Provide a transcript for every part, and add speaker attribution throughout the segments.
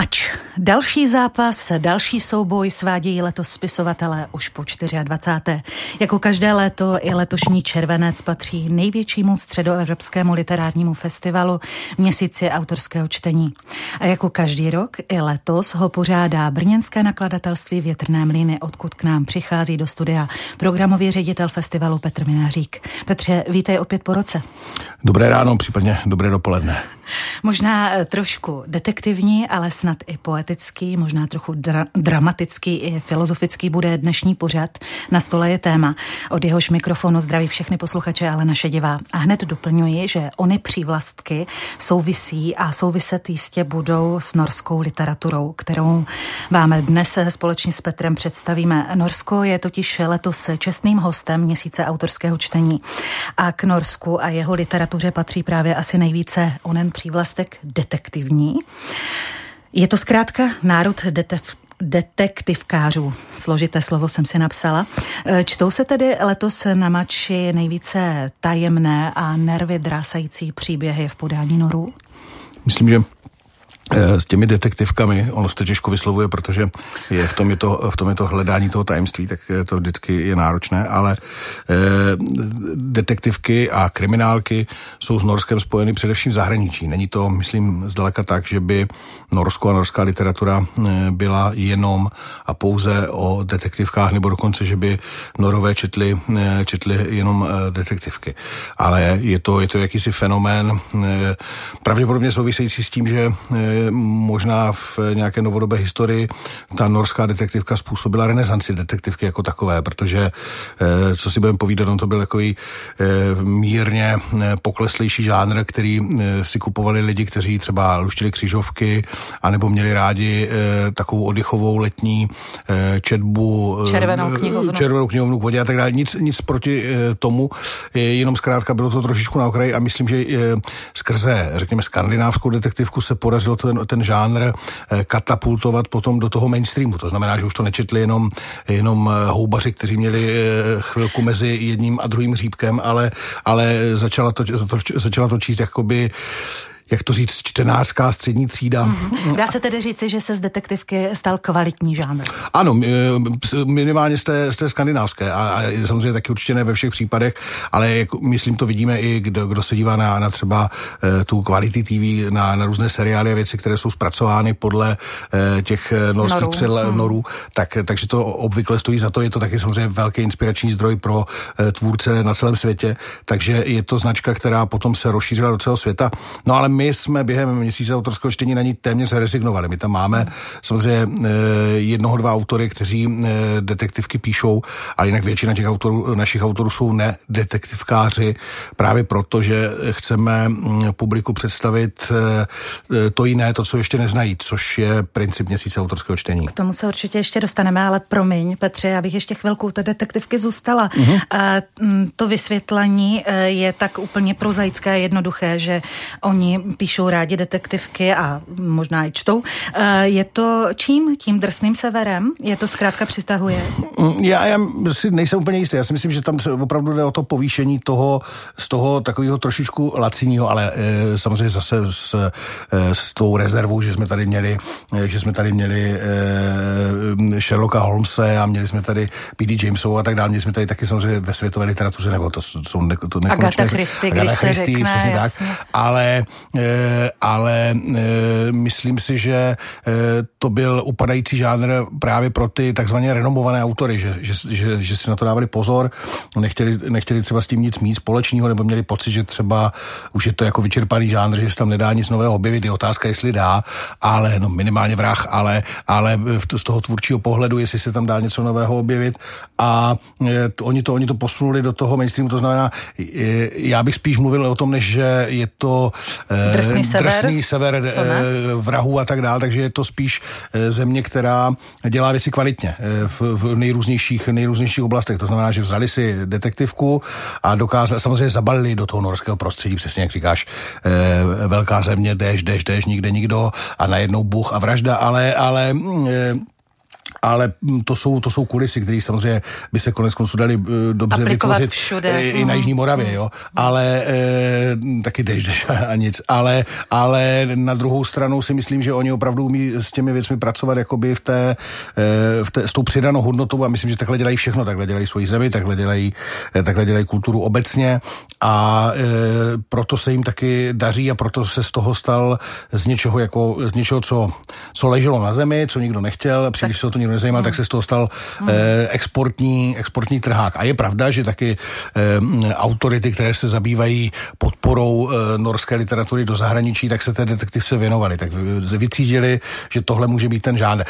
Speaker 1: Mač. Další zápas, další souboj svádějí letos spisovatelé už po 24. Jako každé léto i letošní červenec patří největšímu středoevropskému literárnímu festivalu Měsíci autorského čtení. A jako každý rok i letos ho pořádá brněnské nakladatelství Větrné mlýny, odkud k nám přichází do studia programový ředitel festivalu Petr Minařík. Petře, vítej opět po roce.
Speaker 2: Dobré ráno, případně dobré dopoledne.
Speaker 1: Možná eh, trošku detektivní, ale snad i poetický, možná trochu dra- dramatický i filozofický bude dnešní pořad. Na stole je téma. Od jehož mikrofonu zdraví všechny posluchače, ale naše divá. A hned doplňuji, že ony přívlastky souvisí a souviset jistě budou s norskou literaturou, kterou vám dnes společně s Petrem představíme. Norsko je totiž letos čestným hostem měsíce autorského čtení. A k Norsku a jeho literatuře patří právě asi nejvíce onen přívlastek detektivní. Je to zkrátka národ detev, detektivkářů. Složité slovo jsem si napsala. E, čtou se tedy letos na mači nejvíce tajemné a nervy drásající příběhy v podání norů?
Speaker 2: Myslím, že s těmi detektivkami, ono se to těžko vyslovuje, protože je v tom je to, v tom je to hledání toho tajemství, tak to vždycky je náročné, ale eh, detektivky a kriminálky jsou s Norskem spojeny především v zahraničí. Není to, myslím, zdaleka tak, že by Norsko a norská literatura eh, byla jenom a pouze o detektivkách, nebo dokonce, že by Norové četli, eh, četli jenom eh, detektivky. Ale je to, je to jakýsi fenomén, eh, pravděpodobně související s tím, že možná v nějaké novodobé historii ta norská detektivka způsobila renesanci detektivky jako takové, protože, eh, co si budeme povídat, on to byl takový eh, mírně eh, pokleslejší žánr, který si kupovali lidi, kteří třeba luštili křižovky, anebo měli rádi takovou oddychovou letní četbu.
Speaker 1: Červenou knihovnu.
Speaker 2: Červenou knihovnu k vodě a tak dále. Nic, nic proti tomu, jenom zkrátka bylo to trošičku na okraji a myslím, že skrze, řekněme, skandinávskou detektivku se podařilo to ten, ten žánr eh, katapultovat potom do toho mainstreamu. To znamená, že už to nečetli jenom, jenom eh, houbaři, kteří měli eh, chvilku mezi jedním a druhým řípkem, ale, ale začala, to, začala to číst jakoby jak to říct, čtenářská střední třída. Mm-hmm.
Speaker 1: Dá se tedy říci, že se z detektivky stal kvalitní žánr?
Speaker 2: Ano, minimálně z té, z té skandinávské a, a samozřejmě taky určitě ne ve všech případech, ale jak, myslím to vidíme i kdo, kdo se dívá na, na třeba uh, tu kvality TV, na, na různé seriály a věci, které jsou zpracovány podle uh, těch eh, norských norů. Přel, hmm. norů, tak, takže to obvykle stojí za to. Je to taky samozřejmě velký inspirační zdroj pro tvůrce na celém světě, takže je to značka, která potom se rozšířila do celého světa. No ale my jsme během měsíce autorského čtení na ní téměř rezignovali. My tam máme samozřejmě eh, jednoho, dva autory, kteří eh, detektivky píšou, ale jinak většina těch autorů, našich autorů jsou nedetektivkáři, právě proto, že chceme mm, publiku představit eh, to jiné, to, co ještě neznají, což je princip měsíce autorského čtení.
Speaker 1: K tomu se určitě ještě dostaneme, ale promiň, Petře, já bych ještě chvilku u té detektivky zůstala. A, mm, to vysvětlení je tak úplně prozaické, jednoduché, že oni píšou rádi detektivky a možná i čtou. Eh, je to čím? Tím drsným severem? Je to zkrátka přitahuje?
Speaker 2: Mm, já, já si nejsem úplně jistý. Já si myslím, že tam se opravdu jde o to povýšení toho, z toho takového trošičku laciního, ale e, samozřejmě zase s, e, s tou rezervou, že jsme tady měli, e, že jsme tady měli e, Sherlocka Holmese a měli jsme tady P.D. Jamesovou a tak dále. Měli jsme tady taky samozřejmě ve světové literatuře, nebo to jsou ne, to
Speaker 1: nekonečné. Agatha Christie, Agatha když Christie, se řekne, přesně
Speaker 2: jasně. tak. Ale Eh, ale eh, myslím si, že eh, to byl upadající žánr právě pro ty takzvaně renomované autory, že, že, že, že si na to dávali pozor, nechtěli, nechtěli třeba s tím nic mít společného, nebo měli pocit, že třeba už je to jako vyčerpaný žánr, že se tam nedá nic nového objevit. Je otázka, jestli dá, ale no minimálně vrah, ale, ale z toho tvůrčího pohledu, jestli se tam dá něco nového objevit. A to, oni, to, oni to posunuli do toho mainstreamu, to znamená, já bych spíš mluvil o tom, než že je to
Speaker 1: drsný sever,
Speaker 2: drsný sever eh, vrahů a tak dále, takže je to spíš eh, země, která dělá věci kvalitně eh, v, v nejrůznějších, nejrůznějších oblastech. To znamená, že vzali si detektivku a dokázali, samozřejmě zabalili do toho norského prostředí, přesně jak říkáš, velká země, déšť, déšť, déšť, nikde nikdo a najednou buch a vražda, ale, ale ale to jsou, to jsou kulisy, které samozřejmě by se konec konců dali dobře
Speaker 1: Aplikovat
Speaker 2: vytvořit
Speaker 1: všude.
Speaker 2: i na Jižní Moravě, jo. Ale e, taky jdeš, jdeš a nic. Ale, ale na druhou stranu si myslím, že oni opravdu umí s těmi věcmi pracovat jakoby v té, v té, s tou přidanou hodnotou a myslím, že takhle dělají všechno, takhle dělají svoji zemi, takhle dělají, takhle dělají kulturu obecně a e, proto se jim taky daří a proto se z toho stal z něčeho, jako, z něčeho, co, co leželo na zemi, co nikdo nechtěl, příliš se o to nikdo nezajímal, hmm. tak se z toho stal hmm. e, exportní, exportní trhák. A je pravda, že taky e, autority, které se zabývají podporou e, norské literatury do zahraničí, tak se té detektivce věnovali. Tak vycítili, že tohle může být ten žánr.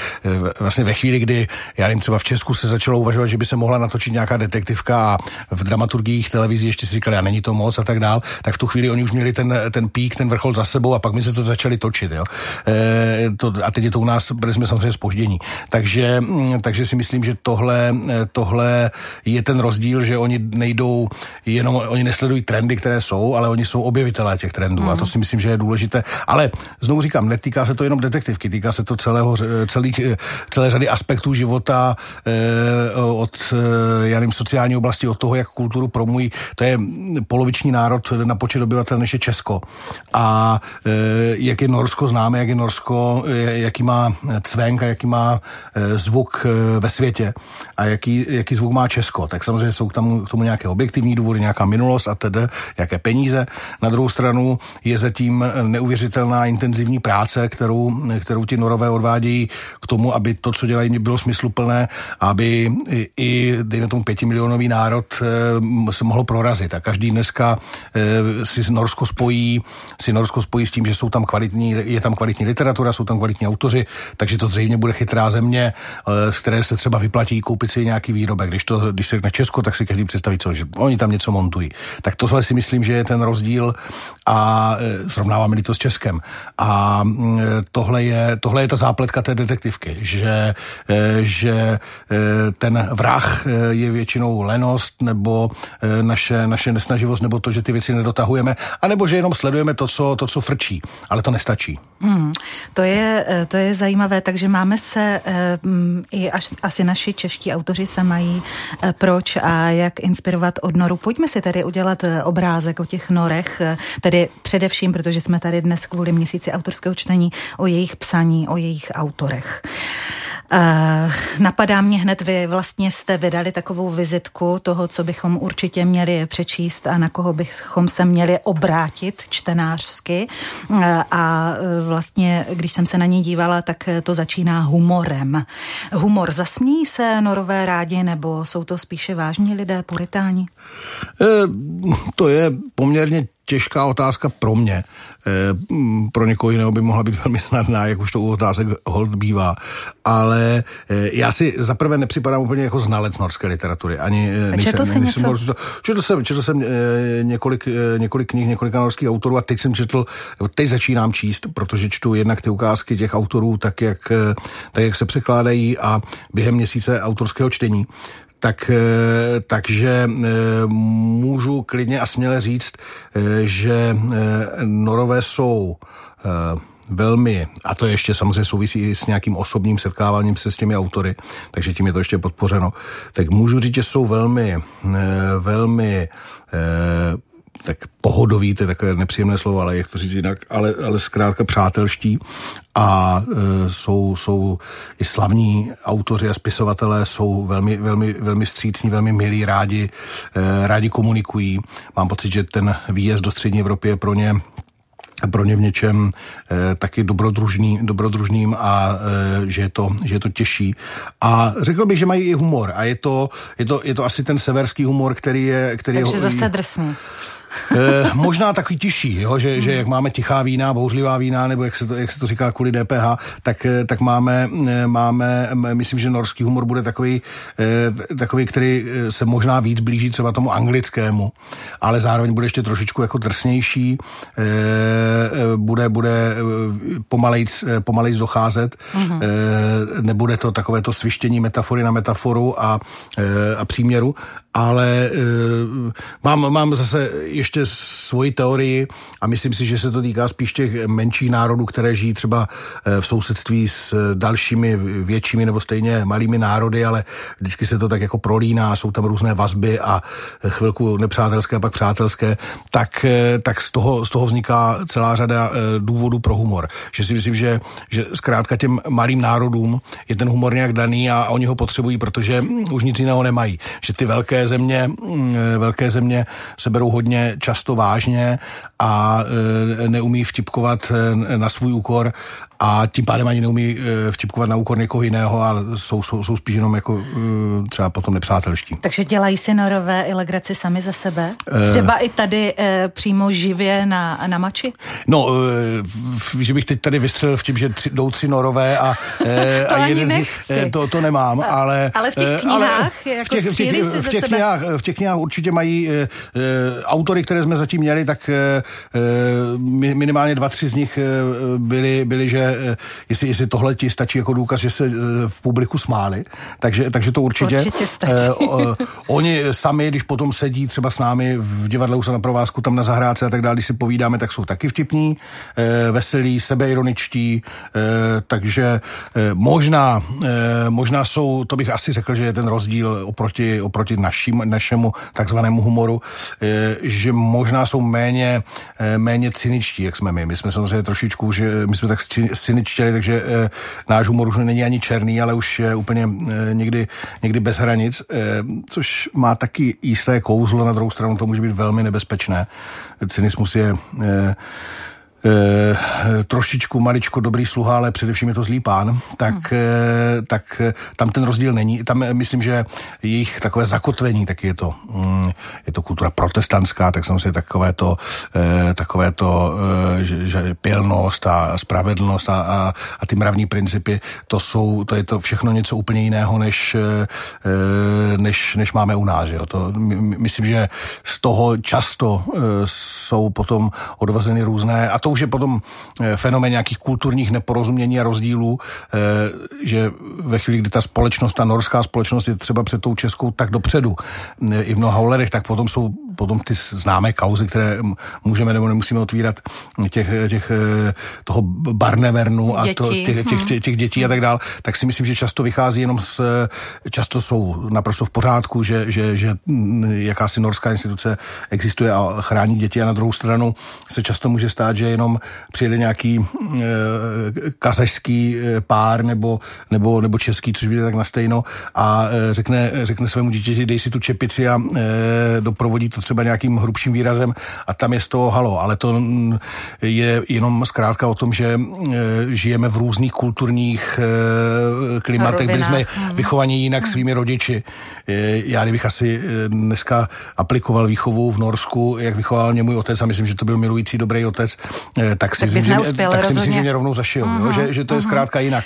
Speaker 2: Vlastně ve chvíli, kdy, já nevím, třeba v Česku se začalo uvažovat, že by se mohla natočit nějaká detektivka a v dramaturgiích televizí ještě si říkali, a není to moc a tak dál, tak v tu chvíli oni už měli ten, ten pík, ten vrchol za sebou a pak my se to začali točit. Jo. E, to, a teď je to u nás, protože jsme samozřejmě spoždění. Takže, mm, takže si myslím, že tohle, e, tohle je ten rozdíl, že oni nejdou jenom, oni nesledují trendy, které jsou, ale oni jsou objevitelé těch trendů mm. a to si myslím, že je důležité. Ale znovu říkám, netýká se to jenom detektivky, týká se to celého, celých, e, celé řady aspektů života od, já nevím, sociální oblasti, od toho, jak kulturu promují. To je poloviční národ na počet obyvatel, než je Česko. A jak je Norsko známe, jak je Norsko, jaký má cvenk a jaký má zvuk e, ve světě a jaký, jaký zvuk má Česko. Tak samozřejmě jsou k tomu, k tomu nějaké objektivní důvody, nějaká minulost a tedy nějaké peníze. Na druhou stranu je zatím neuvěřitelná intenzivní práce, kterou, kterou ti Norové odvádějí k tomu, aby to, co dělají, bylo smysluplné, aby i, i dejme tomu pětimilionový národ se mohl prorazit. A každý dneska si Norsko spojí, si Norsko spojí s tím, že jsou tam kvalitní, je tam kvalitní literatura, jsou tam kvalitní autoři, takže to zřejmě bude chytrá země, z které se třeba vyplatí koupit si nějaký výrobek. Když, to, když se na Česko, tak si každý představí, co, že oni tam něco montují. Tak tohle si myslím, že je ten rozdíl a e, srovnáváme to s Českem. A e, tohle je, tohle je ta zápletka té detektivky, že, že ten vrah je většinou lenost nebo naše, naše nesnaživost nebo to, že ty věci nedotahujeme, anebo že jenom sledujeme to, co, to, co frčí. Ale to nestačí.
Speaker 1: Hmm, to, je, to je zajímavé, takže máme se i až, asi naši čeští autoři se mají uh, proč a jak inspirovat od noru. Pojďme si tedy udělat obrázek o těch norech, tedy především, protože jsme tady dnes kvůli měsíci autorského čtení o jejich psaní, o jejich autorech. Uh, napadá mě hned, vy vlastně jste vydali takovou vizitku toho, co bychom určitě měli přečíst a na koho bychom se měli obrátit čtenářsky. Uh, a vlastně, když jsem se na ní dívala, tak to začíná humorem. Humor zasmíjí se norové rádi, nebo jsou to spíše vážní lidé, puritáni?
Speaker 2: E, to je poměrně těžká otázka pro mě. E, pro někoho jiného by mohla být velmi snadná, jak už to u otázek hold bývá. Ale e, já si zaprvé nepřipadám úplně jako znalec norské literatury. Ani
Speaker 1: e, nejsem, četl jsi něco?
Speaker 2: Morzu, četl jsem, četl jsem několik, několik knih, několika norských autorů a teď jsem četl, teď začínám číst, protože čtu jednak ty ukázky těch autorů tak, jak, tak, jak se překládají a během měsíce autorského čtení tak, eh, takže eh, můžu klidně a směle říct, eh, že norové jsou velmi, a to ještě samozřejmě souvisí s nějakým osobním setkáváním se s těmi autory, takže tím je to ještě podpořeno, tak můžu říct, že jsou velmi, velmi tak pohodový, to je takové nepříjemné slovo, ale jak to říct jinak, ale, ale zkrátka přátelští a e, jsou, jsou i slavní autoři a spisovatelé jsou velmi, velmi, velmi střícní, velmi milí, rádi, e, rádi komunikují. Mám pocit, že ten výjezd do střední Evropy je pro ně pro ně v něčem e, taky dobrodružný, dobrodružným a e, že, je to, že je to těžší. A řekl bych, že mají i humor a je to, je to, je to asi ten severský humor, který je... Který
Speaker 1: Takže je, zase drsný.
Speaker 2: Eh, možná takový tiší, jo? Že, že jak máme tichá vína, bouřlivá vína, nebo jak se to, jak se to říká kvůli DPH, tak, eh, tak máme, eh, máme, myslím, že norský humor bude takový, takový, který se možná víc blíží třeba tomu anglickému, ale zároveň bude ještě trošičku jako drsnější, bude, bude pomalejc, pomalejc docházet, mm-hmm. nebude to takové to svištění metafory na metaforu a, a příměru, ale mám, mám zase ještě svoji teorii a myslím si, že se to týká spíš těch menších národů, které žijí třeba v sousedství s dalšími většími nebo stejně malými národy, ale vždycky se to tak jako prolíná, jsou tam různé vazby a chvilku nepřátelské a pak přátelské, tak, tak z, toho, z toho vzniká celá řada důvodů pro humor. Že si myslím, že, že zkrátka těm malým národům je ten humor nějak daný a oni ho potřebují, protože už nic jiného nemají. Že ty velké země, mm, velké země se berou často vážně a e, neumí vtipkovat e, na svůj úkor a tím pádem ani neumí e, vtipkovat na úkor někoho jiného a jsou, jsou, jsou spíš jenom jako třeba potom nepřátelští.
Speaker 1: Takže dělají si norové i legraci sami za sebe? Třeba i tady e, přímo živě na, na mači?
Speaker 2: No, e, že bych teď tady vystřelil v tím, že tři, jdou tři norové a,
Speaker 1: e, to
Speaker 2: a
Speaker 1: jeden z
Speaker 2: to, to nemám, ale...
Speaker 1: Ale v těch knihách,
Speaker 2: ale jako v těch, v těch, v těch, knihách, v těch knihách určitě mají e, autory, které jsme zatím měli, tak e, minimálně dva, tři z nich byli, byli že Eh, jestli, jestli tohle ti stačí jako důkaz, že se eh, v publiku smáli. Takže, takže to určitě.
Speaker 1: Určitě
Speaker 2: oni sami, když potom sedí třeba s námi v divadle se na provázku tam na zahrádce a tak dále, když si povídáme, tak jsou taky vtipní, veselí, sebeironičtí, takže možná, možná jsou, to bych asi řekl, že je ten rozdíl oproti, oproti našim, našemu takzvanému humoru, uh, že možná jsou méně, uh, méně cyničtí, jak jsme my. My jsme samozřejmě trošičku, že my jsme tak cyničtěli, takže e, náš humor už není ani černý, ale už je úplně někdy, někdy bez hranic, což má taky jisté kouzlo, na druhou stranu to může být velmi nebezpečné. Cynismus je e, e, trošičku maličko dobrý sluha, ale především je to zlý pán, tak, hmm. e, tak tam ten rozdíl není. Tam myslím, že jejich takové zakotvení, tak je to, mm, je to kultura protestantská, tak samozřejmě takové to, e, takové to e, že, že pilnost a spravedlnost a, a, a ty mravní principy, to jsou, to je to všechno něco úplně jiného, než, e, než, než máme u nás. Jo. To, my, myslím, že z toho často e, jsou potom odvozeny různé, a to už je potom eh, fenomén nějakých kulturních neporozumění a rozdílů, eh, že ve chvíli, kdy ta společnost, ta norská společnost je třeba před tou českou tak dopředu eh, i v mnoha ohledech, tak potom jsou potom ty známé kauzy, které můžeme nebo nemusíme otvírat těch, těch toho Barnevernu a to, těch, těch, těch, hmm. těch dětí a tak dál, tak si myslím, že často vychází jenom z, často jsou naprosto v pořádku, že, že, že hm, jakási norská instituce existuje a chrání děti a na druhou stranu se často může stát, že jenom přijede nějaký e, kazašský eh, pár nebo, nebo, nebo český, což vyjde tak na stejno a e, řekne, řekne svému dítěti, dej si tu čepici a e, doprovodí to třeba nějakým hrubším výrazem a tam je z toho halo, ale to mm, je jenom zkrátka o tom, že e, žijeme v různých kulturních e, klimatech, byli jsme hmm. vychovaní jinak hmm. svými rodiči. E, já kdybych asi dneska aplikoval výchovu v Norsku, jak vychoval mě můj otec a myslím, že to byl milující dobrý otec, tak si, tak myslím, že, tak si myslím, že mě rovnou zašil, uh-huh, jo? Že, že to uh-huh. je zkrátka jinak.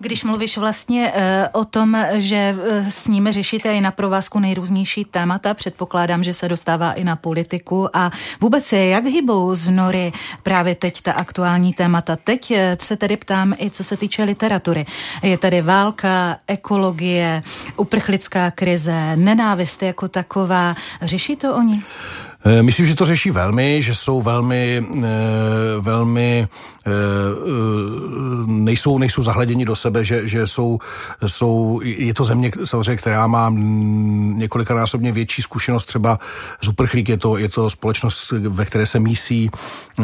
Speaker 1: Když mluvíš vlastně uh, o tom, že uh, s nimi řešíte i na provázku nejrůznější témata, předpokládám, že se dostává i na politiku a vůbec je, jak hybou z nory právě teď ta aktuální témata. Teď se tedy ptám i co se týče literatury. Je tady válka, ekologie, uprchlická krize, nenávist jako taková. Řeší to oni?
Speaker 2: Eh, myslím, že to řeší velmi, že jsou velmi, eh, velmi eh, nejsou, nejsou zahleděni do sebe, že, že jsou, jsou, je to země samozřejmě, která má několikanásobně větší zkušenost třeba z uprchlík, je to, je to společnost, ve které se mísí,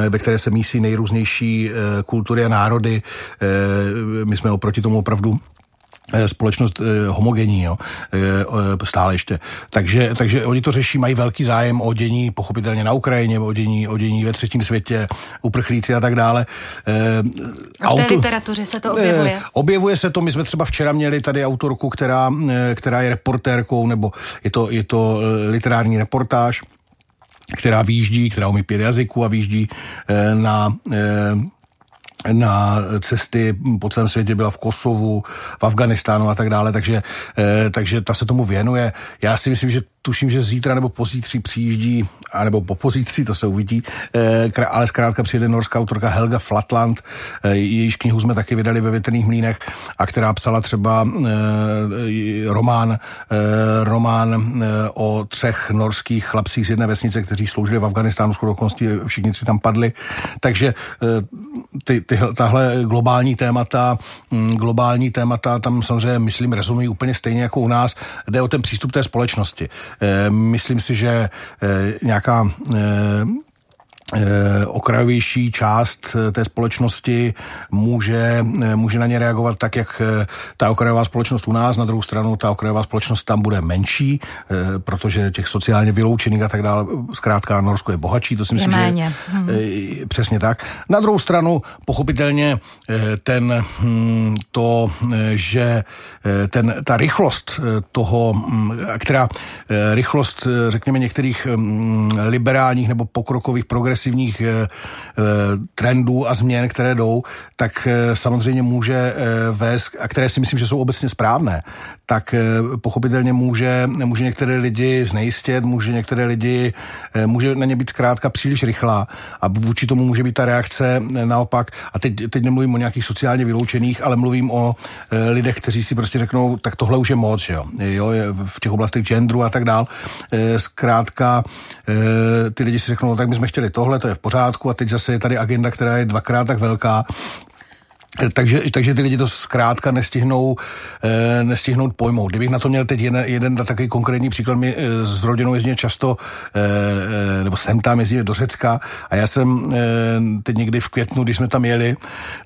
Speaker 2: ve které se mísí nejrůznější kultury a národy. My jsme oproti tomu opravdu společnost eh, homogenní, jo, eh, stále ještě. Takže, takže oni to řeší, mají velký zájem o dění, pochopitelně na Ukrajině, o dění, o dění ve třetím světě, uprchlíci a tak dále.
Speaker 1: A v té Auto, literatuře se to objevuje?
Speaker 2: Objevuje se to, my jsme třeba včera měli tady autorku, která, která je reportérkou, nebo je to, je to literární reportáž, která výjíždí, která umí pět jazyků a výjíždí na na cesty po celém světě, byla v Kosovu, v Afganistánu a tak dále, takže, eh, takže ta se tomu věnuje. Já si myslím, že tuším, že zítra nebo pozítří přijíždí, anebo po pozítří, to se uvidí, eh, ale zkrátka přijede norská autorka Helga Flatland, eh, jejíž knihu jsme taky vydali ve větrných mlínech a která psala třeba eh, román, román o třech norských chlapcích z jedné vesnice, kteří sloužili v Afganistánu, skoro okolností všichni tři tam padli. Takže ty, ty, tahle globální témata, mm, globální témata tam samozřejmě, myslím, rezonují úplně stejně jako u nás. Jde o ten přístup té společnosti. Eh, myslím si, že eh, nějaká eh, okrajovější část eh, té společnosti může, eh, může na ně reagovat tak, jak ta okrajová společnost u nás, na druhou stranu ta okrajová společnost tam bude menší, protože těch sociálně vyloučených a tak dále, zkrátka Norsko je bohatší, to si myslím, je že hmm. přesně tak. Na druhou stranu, pochopitelně ten, hm, to, že ten, ta rychlost toho, hm, která rychlost, řekněme, některých hm, liberálních nebo pokrokových progresivních progresivních eh, eh, trendů a změn, které jdou, tak eh, samozřejmě může vést, a které si myslím, že jsou obecně správné, tak pochopitelně může, může některé lidi znejistit, může některé lidi, může na ně být zkrátka příliš rychlá a vůči tomu může být ta reakce naopak, a teď, teď nemluvím o nějakých sociálně vyloučených, ale mluvím o lidech, kteří si prostě řeknou, tak tohle už je moc, jo, jo v těch oblastech genderu a tak dál. Zkrátka ty lidi si řeknou, no, tak my jsme chtěli tohle, to je v pořádku a teď zase je tady agenda, která je dvakrát tak velká takže, takže ty lidi to zkrátka nestihnou, eh, nestihnout pojmout. Kdybych na to měl teď jeden, jeden takový konkrétní příklad, my eh, s rodinou jezdíme často, eh, nebo jsem tam jezdíme do Řecka a já jsem eh, teď někdy v květnu, když jsme tam jeli,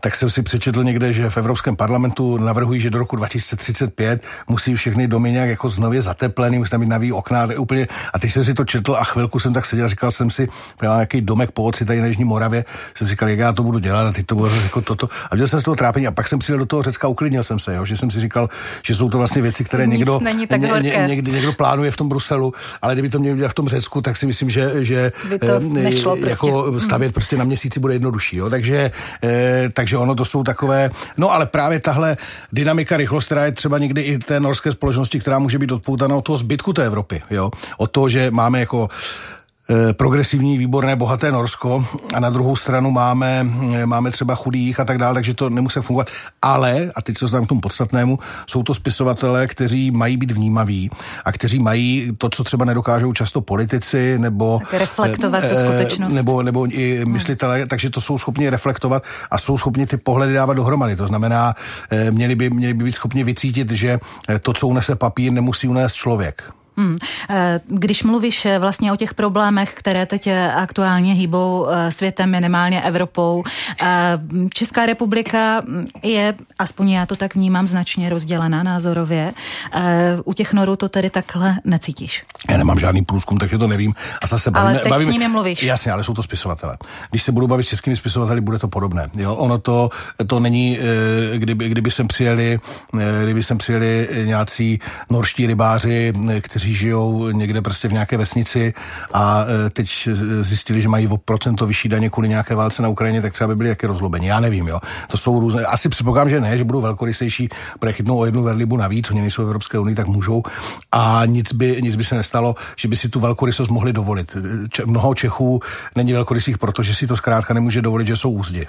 Speaker 2: tak jsem si přečetl někde, že v Evropském parlamentu navrhují, že do roku 2035 musí všechny domy nějak jako znově zateplený, musí tam být naví okna, úplně. A teď jsem si to četl a chvilku jsem tak seděl a říkal jsem si, mám nějaký domek po oci tady na Jižní Moravě, jsem si říkal, jak já to budu dělat a teď to bude jako toto. A jsem jsem z toho trápení a pak jsem přijel do toho Řecka, uklidnil jsem se, jo, že jsem si říkal, že jsou to vlastně věci, které Nic někdo,
Speaker 1: ně, ně,
Speaker 2: někdy, někdo plánuje v tom Bruselu, ale kdyby to měl dělat v tom Řecku, tak si myslím, že, že
Speaker 1: eh, nešlo
Speaker 2: prostě. jako
Speaker 1: prostě.
Speaker 2: stavět prostě na měsíci bude jednodušší. Jo? Takže, eh, takže ono to jsou takové, no ale právě tahle dynamika, rychlost, která je třeba někdy i té norské společnosti, která může být odpoutaná od toho zbytku té Evropy. Jo? Od toho, že máme jako progresivní, výborné, bohaté Norsko a na druhou stranu máme, eh, máme třeba chudých a tak dále, takže to nemusí fungovat. Ale, a teď se znám k tomu podstatnému, jsou to spisovatelé, kteří mají být vnímaví a kteří mají to, co třeba nedokážou často politici nebo
Speaker 1: tak reflektovat tu eh, skutečnost.
Speaker 2: Nebo, nebo i myslitelé, hmm. takže to jsou schopni reflektovat a jsou schopni ty pohledy dávat dohromady. To znamená, měli by, měli by být schopni vycítit, že to, co unese papír, nemusí unést člověk. Hmm.
Speaker 1: Eh, když mluvíš eh, vlastně o těch problémech, které teď eh, aktuálně hýbou světem, minimálně Evropou, Česká republika hm, je, aspoň já to tak vnímám, značně rozdělená názorově. U těch norů to tedy takhle necítíš.
Speaker 2: Já nemám žádný průzkum, takže to nevím. A zase
Speaker 1: bavíme, ale teď bavíme, s nimi mluvíš.
Speaker 2: Jasně, ale jsou to spisovatele. Když se budu bavit s českými spisovateli, bude to podobné. Jo? Ono to, to není, kdyby, kdyby sem přijeli, kdyby sem přijeli nějací norští rybáři, kteří kteří žijou někde prostě v nějaké vesnici a e, teď zjistili, že mají o procento vyšší daně kvůli nějaké válce na Ukrajině, tak třeba by byli jaké rozlobení. Já nevím, jo. To jsou různé. Asi předpokládám, že ne, že budou velkorysejší, protože chytnou o jednu verlibu navíc, oni nejsou v Evropské unii, tak můžou. A nic by, nic by se nestalo, že by si tu velkorysost mohli dovolit. Če- mnoho Čechů není velkorysých, protože si to zkrátka nemůže dovolit, že jsou úzdi.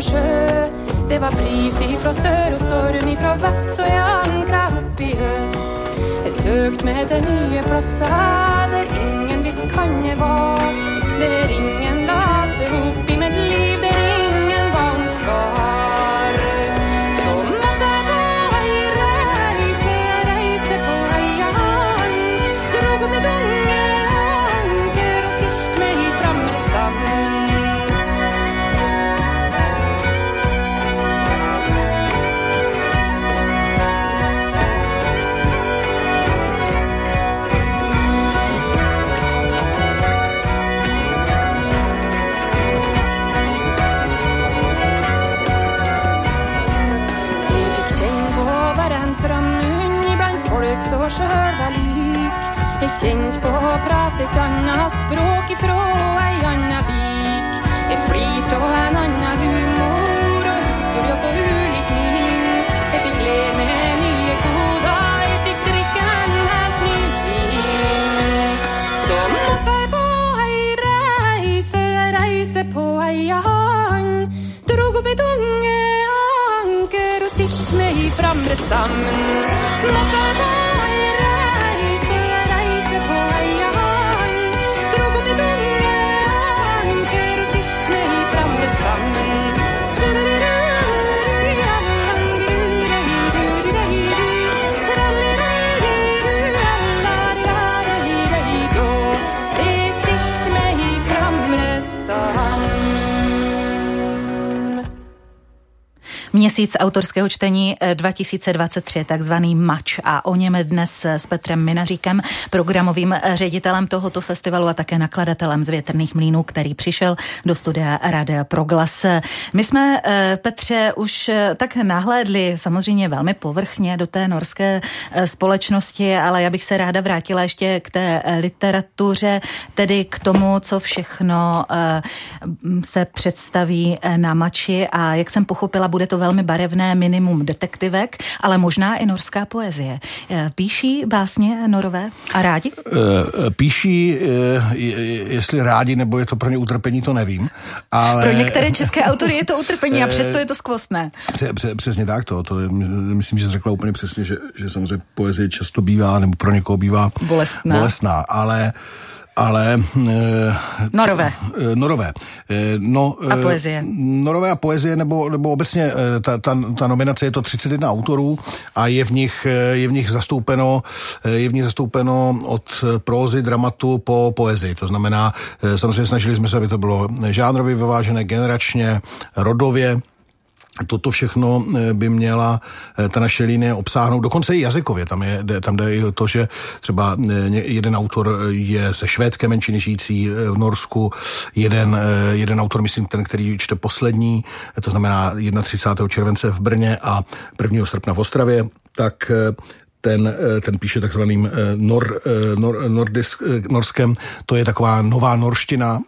Speaker 3: over sjø. Det var bris ifra sør og storm ifra vest, så jeg ankra opp i høst. Jeg søkte meg til nye plasser der ingen visst kan jeg var. Det ringer står sjølva lik. Jeg kjent på å prate et anna språk ifrå ei anna vik. Jeg flirte av en anna humor og historie så ulik min. Jeg fikk le med nye koder, jeg fikk drikke en helt ny vin. Så måtte jeg på ei reise, reise på ei hand. Drog opp et unge anker og stilt meg i framre stammen. Måtte
Speaker 1: Měsíc autorského čtení eh, 2023, takzvaný Mač. A o něm dnes s Petrem Minaříkem, programovým ředitelem tohoto festivalu a také nakladatelem z Větrných mlínů, který přišel do studia Rádia Proglas. My jsme, eh, Petře, už eh, tak nahlédli samozřejmě velmi povrchně do té norské eh, společnosti, ale já bych se ráda vrátila ještě k té eh, literatuře, tedy k tomu, co všechno eh, se představí eh, na Mači a jak jsem pochopila, bude to velmi barevné minimum detektivek, ale možná i norská poezie. Eh, Píší básně norové a rádi?
Speaker 2: Eh, Píší, eh, je- jestli rádi, nebo je to pro ně utrpení, to nevím. Ale...
Speaker 1: Pro některé české autory je to utrpení a přesto je to skvostné.
Speaker 2: Pře, pře, přesně tak to, to je, myslím, že jsi řekla úplně přesně, že, že samozřejmě poezie často bývá, nebo pro někoho bývá
Speaker 1: Bolestná.
Speaker 2: bolestná ale ale... eh,
Speaker 1: Norové.
Speaker 2: eh, Norové. Eh, No,
Speaker 1: A poezie.
Speaker 2: Norové a poezie, nebo, nebo obecně ta, ta, ta nominace je to 31 autorů a je v nich, je v nich zastoupeno, je v nich zastoupeno od prózy, dramatu po poezii. To znamená, samozřejmě snažili jsme se, aby to bylo žánrově vyvážené, generačně, rodově, Toto všechno eh, by měla eh, ta naše linie obsáhnout, dokonce i jazykově. Tam, je, tam jde i to, že třeba eh, jeden autor je ze švédské menšiny žijící v Norsku, jeden, jeden autor, myslím, ten, který čte poslední, to znamená 31. července v Brně a 1. srpna v Ostravě, tak ten, eh, ten píše takzvaným eh, nor, eh, nor, nordisk, norskem. To je taková nová norština,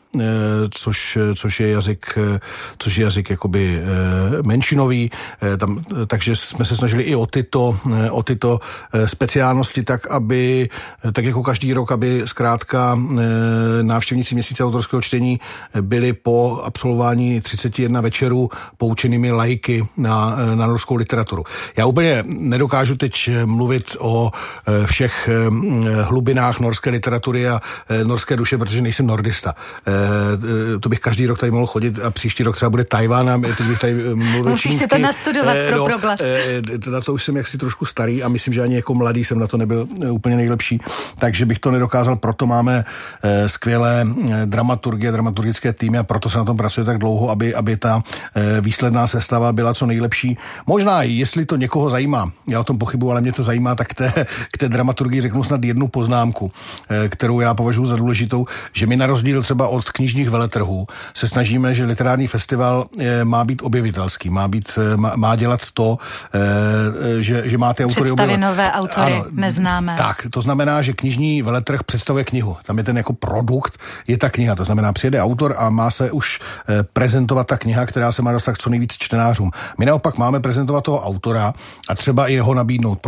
Speaker 2: což, což je jazyk, což je jazyk jakoby menšinový. Tam, takže jsme se snažili i o tyto, o tyto speciálnosti, tak aby, tak jako každý rok, aby zkrátka návštěvníci měsíce autorského čtení byli po absolvování 31 večerů poučenými lajky na, na norskou literaturu. Já úplně nedokážu teď mluvit o eh, všech eh, mm, hlubinách norské literatury a eh, norské duše, protože nejsem nordista. Eh, eh, To bych každý rok tady mohl chodit a příští rok třeba bude Tajván a teď bych tady eh, mluvil
Speaker 1: Musíš si
Speaker 2: čínsky.
Speaker 1: to nastudovat
Speaker 2: Eh,
Speaker 1: pro proglas.
Speaker 2: eh, Na to už jsem jaksi trošku starý a myslím, že ani jako mladý jsem na to nebyl eh, úplně nejlepší, takže bych to nedokázal, proto máme eh, skvělé eh, dramaturgie, dramaturgické týmy a proto se na tom pracuje tak dlouho, aby, aby ta eh, výsledná sestava byla co nejlepší. Možná, jestli to někoho zajímá, já o tom pochybuji, ale mě to zajímá, tak té, k té dramaturgii řeknu snad jednu poznámku, eh, kterou já považuji za důležitou, že my na rozdíl třeba od knižních veletrhů se snažíme, že literární festival eh, má být objevitelský, má, být, eh, má, má dělat to, že, že má ty autory
Speaker 1: Představy nové autory, neznámé.
Speaker 2: Tak, to znamená, že knižní veletrh představuje knihu. Tam je ten jako produkt, je ta kniha. To znamená, přijede autor a má se už prezentovat ta kniha, která se má dostat co nejvíc čtenářům. My naopak máme prezentovat toho autora a třeba i ho nabídnout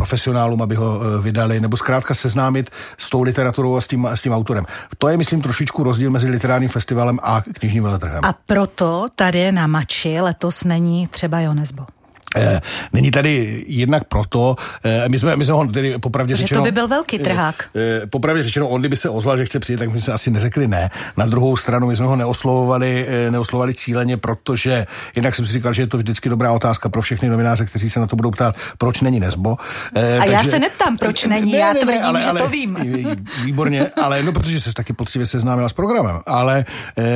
Speaker 2: profesionálům, aby ho eh, vydali, nebo zkrátka seznámit s tou literaturou a s tím, s tím autorem. To je, myslím, trošičku rozdíl mezi literárním festivalem a knižním veletrhem.
Speaker 1: A proto tady na Mači letos není třeba Jonesbo.
Speaker 2: Eh, Není tady jednak proto, eh, my jsme, my jsme ho tedy popravdě
Speaker 1: to
Speaker 2: řečeno...
Speaker 1: by byl velký trhák.
Speaker 2: Eh, eh, Popravdě řečeno, on kdyby se ozval, že chce přijet, tak my jsme asi neřekli ne. Na druhou stranu, my jsme ho neoslovovali, neoslovovali cíleně, protože jednak jsem si říkal, že je to vždycky dobrá otázka pro všechny novináře, kteří se na to budou ptát, proč není Nesbo. Eh,
Speaker 1: A já se neptám, proč není, já tvrdím, že to vím.
Speaker 2: Výborně, ale no, protože se taky poctivě seznámila s programem. Ale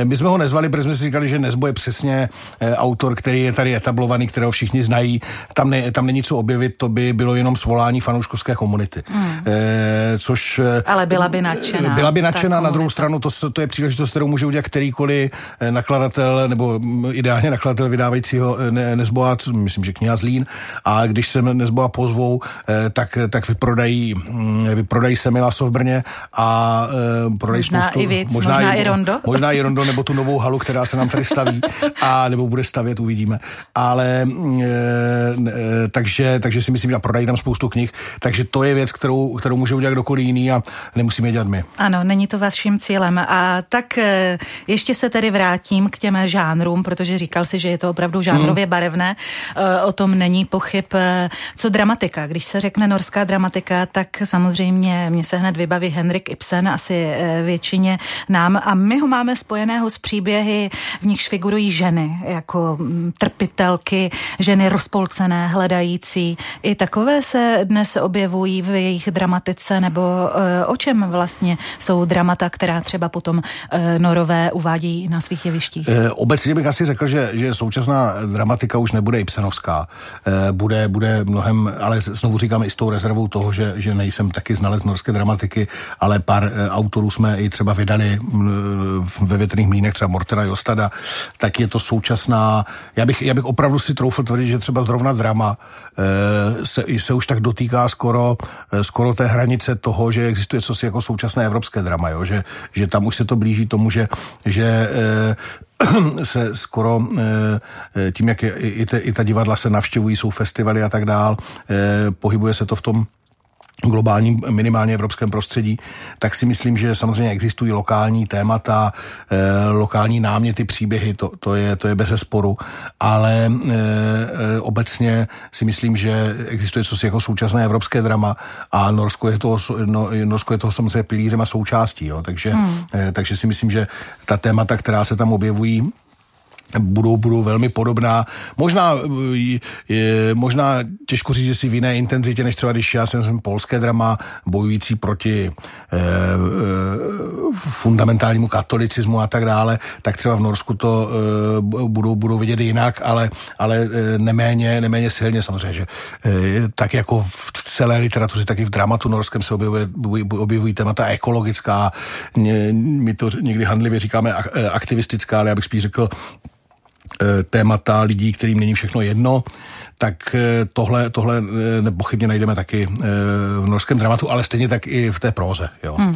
Speaker 2: my jsme ho nezvali, protože jsme si říkali, že Nesbo je přesně autor, který je tady etablovaný, kterého všichni znají, vyprodají, tam, ne, tam není co objevit, to by bylo jenom svolání fanouškovské komunity. Hmm. E, což...
Speaker 1: Ale byla by nadšená.
Speaker 2: Byla by nadšená, na druhou stranu to, to je příležitost, kterou může udělat kterýkoliv nakladatel, nebo ideálně nakladatel vydávajícího ne, Nezboa, myslím, že kniha Zlín, a když se Nezboa pozvou, tak, tak vyprodají, mm, vyprodají Semilaso v Brně a prodají
Speaker 1: možná
Speaker 2: spoustu...
Speaker 1: I víc, možná, možná i Rondo.
Speaker 2: Možná i Rondo, nebo tu novou halu, která se nám tady staví, a nebo bude stavět, uvidíme. Ale e, takže, takže si myslím, že prodají tam spoustu knih, takže to je věc, kterou, kterou může udělat kdokoliv jiný a nemusíme je dělat my.
Speaker 1: Ano, není to vaším cílem. A tak e, ještě se tedy vrátím k těm žánrům, protože říkal si, že je to opravdu žánrově hmm. barevné. E, o tom není pochyb. E, co dramatika? Když se řekne norská dramatika, tak samozřejmě mě se hned vybaví Henrik Ibsen, asi většině nám. A my ho máme spojeného s příběhy, v nichž figurují ženy, jako mm, trpitelky, ženy rozpolcené, hledající. I takové se dnes objevují v jejich dramatice, nebo e, o čem vlastně jsou dramata, která třeba potom e, norové uvádějí na svých jevištích?
Speaker 2: E, obecně bych asi řekl, že, že současná dramatika už nebude Ibsenovská. E, bude, bude mnohem, ale znovu říkám i s tou rezervou toho, že, že nejsem taky znalec norské dramatiky, ale pár autorů jsme i třeba vydali ve větrných mlínech, třeba Mortera Jostada, tak je to současná, já bych, já bych opravdu si troufl tvrdit, že třeba zrovna drama e, se, se už tak dotýká skoro, e, skoro té hranice toho, že existuje cosi jako současné evropské drama, jo? Že, že tam už se to blíží tomu, že, že e, se skoro tím, jak je, i, te, i ta divadla se navštěvují, jsou festivaly a tak dál, pohybuje se to v tom globálním, minimálně evropském prostředí, tak si myslím, že samozřejmě existují lokální témata, e, lokální náměty, příběhy, to, to, je, to je bez sporu, ale e, obecně si myslím, že existuje cosi jako současné evropské drama a Norsko je toho, no, Norsko je toho samozřejmě pilířem a součástí, jo, takže, hmm. takže si myslím, že ta témata, která se tam objevují, budou, budou velmi podobná. Možná, je, možná těžko říct, jestli v jiné intenzitě, než třeba když já jsem, jsem polské drama bojující proti e, e, fundamentálnímu katolicismu a tak dále, tak třeba v Norsku to e, budou, budou vidět jinak, ale, ale neméně, neméně silně samozřejmě, že e, tak jako v celé literatuře, tak i v dramatu norském se objevuje, objevují témata ekologická, my to někdy handlivě říkáme aktivistická, ale já bych spíš řekl Eh, témata lidí, kterým není všechno jedno, tak eh, tohle, tohle eh, nepochybně najdeme taky v norském dramatu, ale stejně tak i v té próze. Jo. Hmm.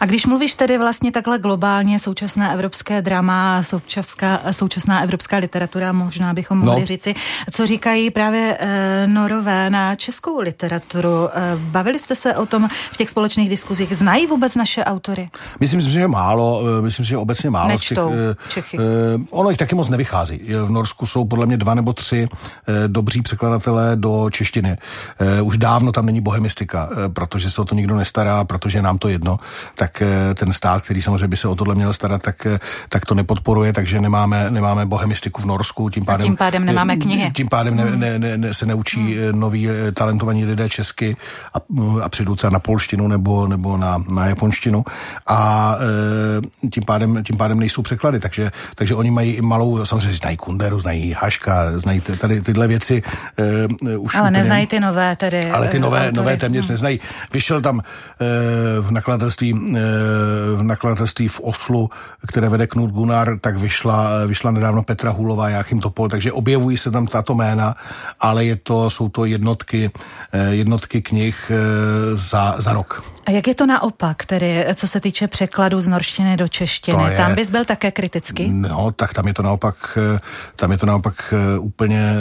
Speaker 1: A když mluvíš tedy vlastně takhle globálně současné evropské drama, současná, současná evropská literatura, možná bychom mohli no. říci, co říkají právě norové na českou literaturu. Bavili jste se o tom v těch společných diskuzích? Znají vůbec naše autory?
Speaker 2: Myslím si, že málo, myslím si, že obecně málo.
Speaker 1: Nečtou
Speaker 2: z těch, Čechy. Ono jich taky moc nevychází vychází. V Norsku jsou podle mě dva nebo tři eh, dobří překladatelé do češtiny. Eh, už dávno tam není bohemistika, eh, protože se o to nikdo nestará, protože nám to jedno. Tak ten stát, který samozřejmě by se o tohle měl starat, tak, tak to nepodporuje, takže nemáme, nemáme bohemistiku v Norsku.
Speaker 1: Tím pádem, a tím pádem nemáme knihy.
Speaker 2: Tím pádem ne, ne, ne, ne, se neučí hmm. noví talentovaní lidé česky a, a přijdou třeba na polštinu nebo, nebo na, na japonštinu a tím pádem, tím pádem nejsou překlady, takže, takže oni mají i malou, samozřejmě znají Kunderu, znají Haška, znají tady tyhle věci už
Speaker 1: Ale úplně, neznají ty nové tedy.
Speaker 2: Ale ty nové, autory. nové téměř hmm. neznají. Vyšel tam uh, v nakladatelství uh, v nakladatelství v Oslu, které vede Knut Gunnar, tak vyšla, vyšla nedávno Petra Hulová, Jáchym Topol, takže objevují se tam tato jména, ale je to, jsou to jednotky, uh, jednotky knih uh, za, za rok.
Speaker 1: A jak je to naopak, tedy co se týče překladu z norštiny do češtiny? Je, tam bys byl také kritický?
Speaker 2: No, tak tam je to naopak, tam je to naopak eh, úplně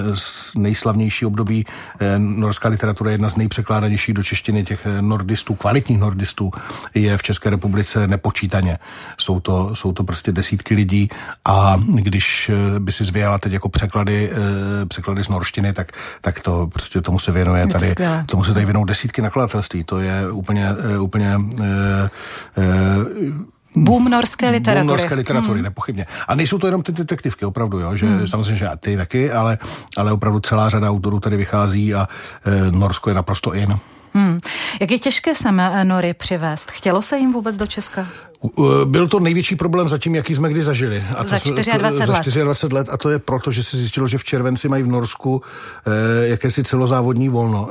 Speaker 2: nejslavnější období. Eh, norská literatura je jedna z nejpřekládanějších do češtiny těch eh, nordistů, kvalitních nordistů je v České republice nepočítaně. Jsou to, jsou to prostě desítky lidí a když by si zvějala teď jako překlady, překlady z norštiny, tak, tak to prostě tomu se věnuje tady, tomu se tady věnou desítky nakladatelství. To je úplně Eh, úplně eh,
Speaker 1: eh, Boom norské literatury. Boom
Speaker 2: norské literatury, hmm. nepochybně. A nejsou to jenom ty detektivky, opravdu, jo, že hmm. samozřejmě, že ty taky, ale, ale opravdu celá řada autorů tady vychází a e, Norsko je naprosto in.
Speaker 1: Hmm. Jak je těžké sem Nory přivést? Chtělo se jim vůbec do Česka?
Speaker 2: Byl to největší problém zatím, jaký jsme kdy zažili.
Speaker 1: A to za 24 let.
Speaker 2: Za 24 let a to je proto, že se zjistilo, že v červenci mají v Norsku eh, jakési celozávodní volno,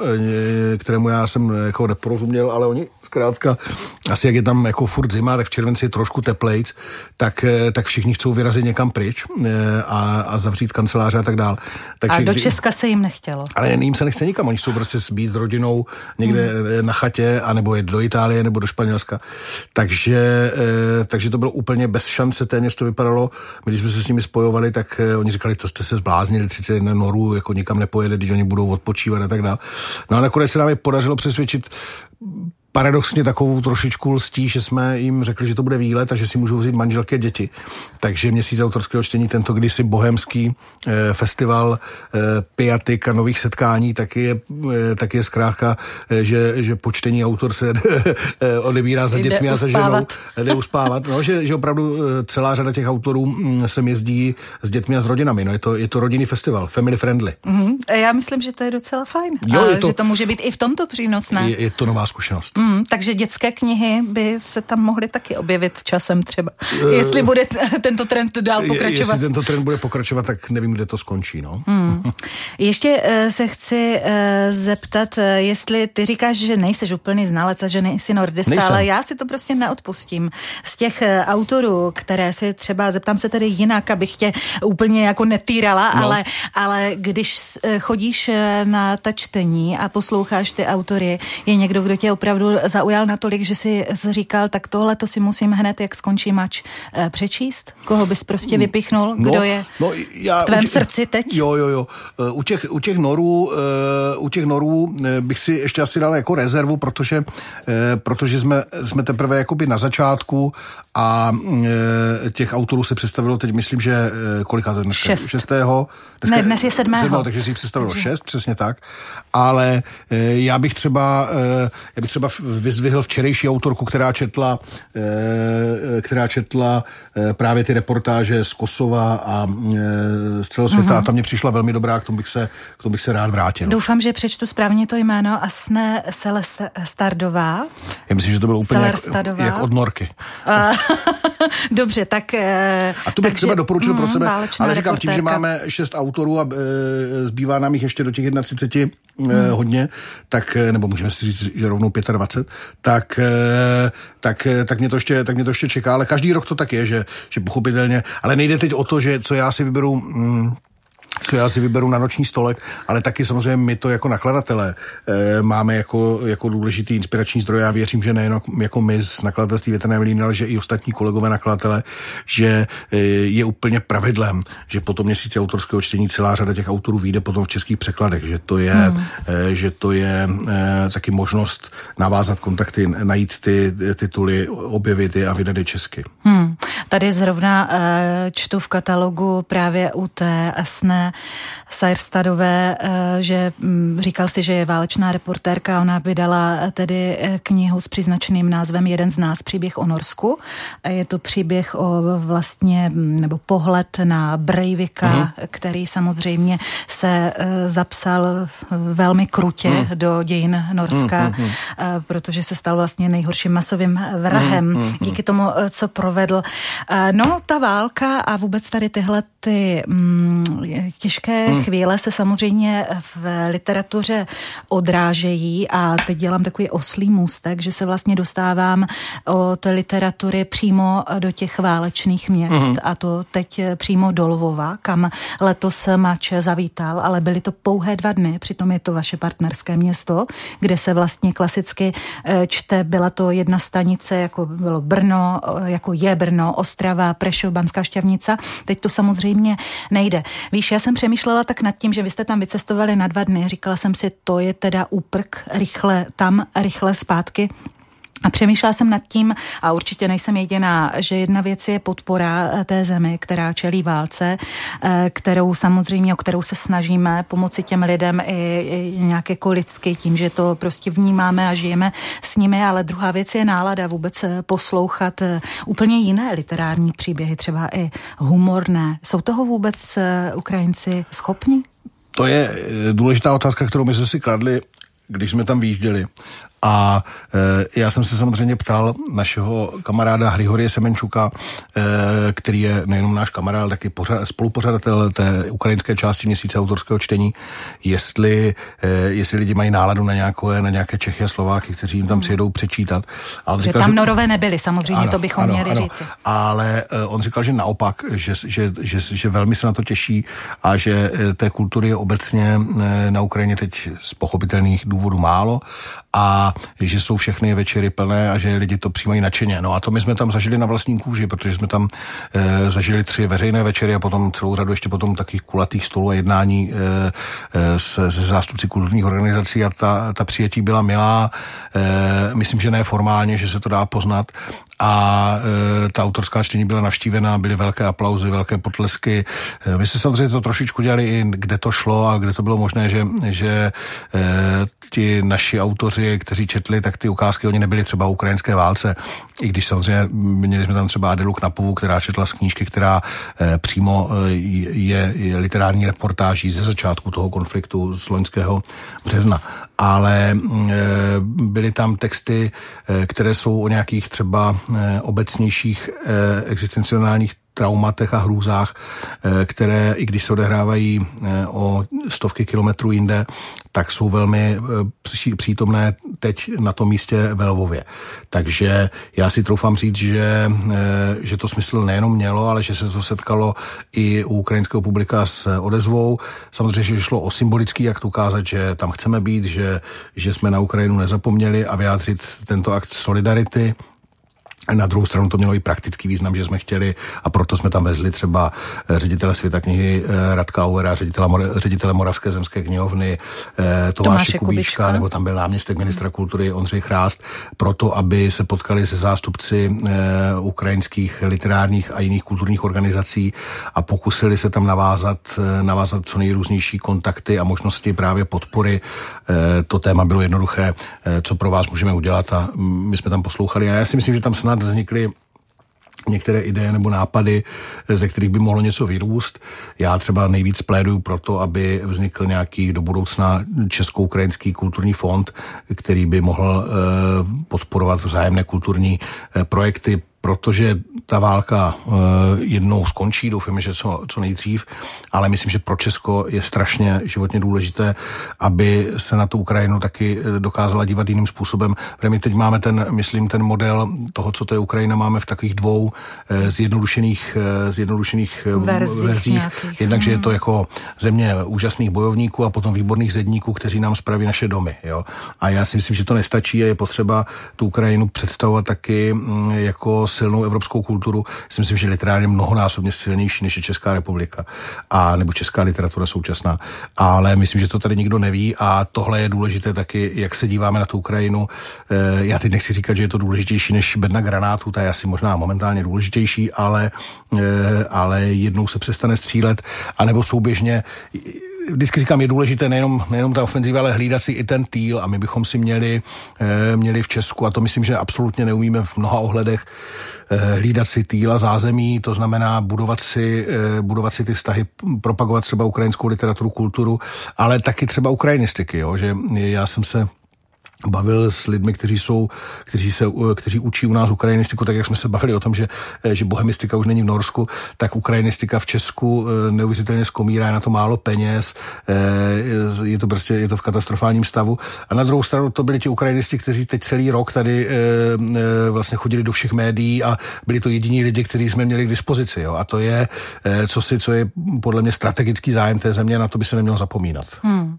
Speaker 2: eh, kterému já jsem eh, jako neporozuměl, ale oni zkrátka, asi jak je tam jako furt zima, tak v červenci je trošku teplejc, tak, eh, tak všichni chcou vyrazit někam pryč eh, a, a zavřít kanceláře a tak dál.
Speaker 1: Takže, a do Česka se jim nechtělo.
Speaker 2: Ale jim se nechce nikam, oni chcou prostě být s rodinou někde hmm. na chatě, anebo jet do Itálie nebo do Španělska. Takže Eh, takže to bylo úplně bez šance, téměř to vypadalo. My, když jsme se s nimi spojovali, tak eh, oni říkali, to jste se zbláznili, 31 norů, jako nikam nepojede, když oni budou odpočívat a tak dále. No a nakonec se nám je podařilo přesvědčit paradoxně takovou trošičku lstí, že jsme jim řekli, že to bude výlet a že si můžou vzít manželky a děti. Takže měsíc autorského čtení, tento kdysi bohemský eh, festival eh, piatik a nových setkání, taky je, eh, taky je zkrátka, eh, že, že počtení autor se eh, odebírá za dětmi a za ženou. Jde uspávat. No, že, že opravdu eh, celá řada těch autorů hm, sem jezdí s dětmi a s rodinami. No, je, to, je to rodinný festival, family friendly.
Speaker 1: Mm-hmm. Já myslím, že to je docela fajn. Jo, je to, že to může být i v tomto přínosné.
Speaker 2: Je, je to nová zkušenost.
Speaker 1: Mm, takže dětské knihy by se tam mohly taky objevit časem třeba. Uh, jestli bude tento trend dál pokračovat.
Speaker 2: Jestli tento trend bude pokračovat, tak nevím, kde to skončí. No. Mm.
Speaker 1: Ještě uh, se chci uh, zeptat, jestli ty říkáš, že nejseš úplný znalec a že nejsi nordista, Nejsem. ale já si to prostě neodpustím. Z těch uh, autorů, které si třeba, zeptám se tedy jinak, abych tě úplně jako netýrala, no. ale, ale když uh, chodíš uh, na ta čtení a posloucháš ty autory, je někdo, kdo tě opravdu zaujal natolik, že si říkal, tak tohle to si musím hned, jak skončí mač, eh, přečíst? Koho bys prostě vypichnul? Kdo no, je no, já, v tvém těch, srdci teď?
Speaker 2: Jo, jo, jo. Eh, u těch, u těch norů, eh, u těch norů bych si ještě asi dal jako rezervu, protože, protože jsme, jsme teprve jakoby na začátku a těch autorů se představilo teď, myslím, že kolika to dneska?
Speaker 1: Šest.
Speaker 2: Šestého?
Speaker 1: Dneska, ne, dnes je sedmého. sedmého
Speaker 2: takže si jich představilo šest, přesně tak. Ale já bych třeba, já bych třeba vyzvihl včerejší autorku, která četla, eh, která četla eh, právě ty reportáže z Kosova a eh, z celého světa uh-huh. a tam mě přišla velmi dobrá, k tomu bych se, k tomu bych se rád vrátil.
Speaker 1: Doufám, že přečtu správně to jméno Asne Stardová.
Speaker 2: Já myslím, že to bylo úplně jak, jak od Norky.
Speaker 1: Dobře, tak...
Speaker 2: A to bych třeba doporučil mm, pro sebe, ale říkám tím, že máme šest autorů a zbývá nám jich ještě do těch 31 hmm. hodně, tak, nebo můžeme si říct, že rovnou 25, tak, eh, tak, eh, tak, mě to ještě, tak mě to ještě čeká, ale každý rok to tak je, že, že pochopitelně, ale nejde teď o to, že co já si vyberu mm, co já si vyberu na noční stolek, ale taky samozřejmě my to jako nakladatelé e, máme jako, jako důležitý inspirační zdroj. Já věřím, že nejen jako my z nakladatelství Větrné mlýny, ale že i ostatní kolegové nakladatele, že e, je úplně pravidlem, že po tom měsíci autorského čtení celá řada těch autorů vyjde potom v českých překladech, že to je, hmm. e, že to je e, taky možnost navázat kontakty, najít ty tituly, objevit je a vydat je česky.
Speaker 1: Hmm. Tady zrovna e, čtu v katalogu právě u té Asné Sajerstadové, eh, že mm, říkal si, že je válečná reportérka, ona vydala eh, tedy eh, knihu s příznačným názvem Jeden z nás, příběh o Norsku. Je to příběh o vlastně, mm, nebo pohled na Breivika, uh-huh. který samozřejmě se zapsal velmi krutě uh-huh. do dějin Norska, uh-huh. protože se stal vlastně nejhorším masovým vrahem uh-huh. díky tomu, co provedl. No, ta válka a vůbec tady tyhle ty mm, těžké hmm. chvíle se samozřejmě v literatuře odrážejí a teď dělám takový oslý můstek, že se vlastně dostávám od literatury přímo do těch válečných měst hmm. a to teď přímo do Lvova, kam letos Mač zavítal, ale byly to pouhé dva dny, přitom je to vaše partnerské město, kde se vlastně klasicky eh, čte, byla to jedna stanice, jako bylo Brno, eh, jako je Brno, Ostrava, Prešov, Banská Šťavnica. Teď to samozřejmě nejde. Víš, já jsem přemýšlela tak nad tím, že vy jste tam vycestovali na dva dny. Říkala jsem si, to je teda úprk rychle tam, rychle zpátky. A přemýšlela jsem nad tím, a určitě nejsem jediná, že jedna věc je podpora eh, té zemi, která čelí válce, eh, kterou samozřejmě, o kterou se snažíme pomoci těm lidem i, nějak jako lidsky, tím, že to prostě vnímáme a žijeme s nimi, ale druhá věc je nálada vůbec eh, poslouchat úplně jiné literární příběhy, třeba i humorné. Jsou toho vůbec Ukrajinci schopni?
Speaker 2: To je důležitá otázka, kterou my jsme si kladli, když jsme tam výjížděli A já jsem se samozřejmě ptal našeho kamaráda Hrihorie Semenčuka, který je nejenom náš kamarád, ale taky spolupořadatel té ukrajinské části měsíce autorského čtení, jestli, jestli lidi mají náladu na nějaké, na nějaké Čechy a Slováky, kteří jim tam přijedou přečítat.
Speaker 1: A že říkal, tam že... norové nebyli, samozřejmě ano, to bychom ano, měli ano, říci.
Speaker 2: Ale on říkal, že naopak, že, že, že, že velmi se na to těší a že té kultury je obecně na Ukrajině teď z pochopitelných důvodů málo a že jsou všechny večery plné a že lidi to přijímají nadšeně. No a to my jsme tam zažili na vlastní kůži, protože jsme tam e, zažili tři veřejné večery a potom celou řadu ještě potom takových kulatých stolů a jednání e, e, se, se zástupci kulturních organizací a ta, ta přijetí byla milá. E, myslím, že ne formálně, že se to dá poznat a e, ta autorská čtení byla navštívená, byly velké aplauzy, velké potlesky. E, my se samozřejmě to trošičku dělali i kde to šlo a kde to bylo možné, že, že e, ti naši autoři, kteří četli, tak ty ukázky, oni nebyly třeba ukrajinské válce, i když samozřejmě měli jsme tam třeba Adelu Knapovou, která četla z knížky, která e, přímo e, je, je literární reportáží ze začátku toho konfliktu z loňského března ale e, byly tam texty, e, které jsou o nějakých třeba e, obecnějších existenciálních traumatech a hrůzách, které, i když se odehrávají eh, o stovky kilometrů jinde, tak jsou velmi přítomné teď na tom místě ve Lvově. Takže já si troufám říct, že, že to smysl nejenom mělo, ale že se to setkalo i u ukrajinského publika s odezvou. Samozřejmě, že šlo o symbolický akt ukázat, že tam chceme být, že, že jsme na Ukrajinu nezapomněli a vyjádřit tento akt solidarity na druhou stranu to mělo i praktický význam, že jsme chtěli a proto jsme tam vezli třeba eh, ředitele světa knihy eh, Radka Auera, ředitele, ředitele Moravské zemské knihovny eh, Tomáše, Tomáše Kubíčka, Kubíčka, nebo tam byl náměstek ministra kultury Ondřej Chrást, proto, aby se potkali se zástupci ukrajinských literárních a jiných kulturních organizací a pokusili se tam navázat, navázat co nejrůznější kontakty a možnosti právě podpory. To téma bylo jednoduché, co pro vás můžeme udělat a my jsme tam poslouchali a já si myslím, že tam snad snad vznikly některé ideje nebo nápady, ze kterých by mohlo něco vyrůst. Já třeba nejvíc pléduju pro to, aby vznikl nějaký do budoucna česko-ukrajinský kulturní fond, který by mohl eh, podporovat vzájemné kulturní eh, projekty protože ta válka uh, jednou skončí, doufáme, že co, co nejdřív, ale myslím, že pro Česko je strašně životně důležité, aby se na tu Ukrajinu taky eh, dokázala dívat jiným způsobem. My teď máme ten, myslím, ten model toho, co to je Ukrajina, máme v takových dvou uh, zjednodušených, zjednodušených
Speaker 1: verzích. verzích.
Speaker 2: Jednak, že je to hmm. jako země úžasných bojovníků a potom výborných zedníků, kteří nám spraví naše domy. Jo? A já si myslím, že to nestačí a je potřeba tu Ukrajinu představovat taky mm, jako silnou evropskou kulturu, si myslím, že literárně mnohonásobně silnější než je Česká republika a nebo česká literatura současná. Ale myslím, že to tady nikdo neví a tohle je důležité taky, jak se díváme na tu Ukrajinu. Eh, já teď nechci říkat, že je to důležitější než bedna granátů, ta je asi možná momentálně důležitější, ale, eh, ale jednou se přestane střílet, anebo souběžně vždycky říkám, je důležité nejenom, nejenom ta ofenziva, ale hlídat si i ten týl a my bychom si měli, eh, měli v Česku, a to myslím, že absolutně neumíme v mnoha ohledech, eh, hlídat si týl a zázemí, to znamená budovat si, eh, budovat si ty vztahy, propagovat třeba ukrajinskou literaturu, kulturu, ale taky třeba ukrajinistiky, jo, že já jsem se bavil s lidmi, kteří jsou, kteří se, kteří učí u nás ukrajinistiku, tak jak jsme se bavili o tom, že, že bohemistika už není v Norsku, tak ukrajinistika v Česku eh, neuvěřitelně skomírá, je na to málo peněz, eh, je to prostě, je to v katastrofálním stavu. A na druhou stranu to byli ti ukrajinisti, kteří teď celý rok tady eh, vlastně chodili do všech médií a byli to jediní lidi, kteří jsme měli k dispozici. Jo. A to je co si, co je podle mě strategický zájem té země, na to by se nemělo zapomínat. Hmm.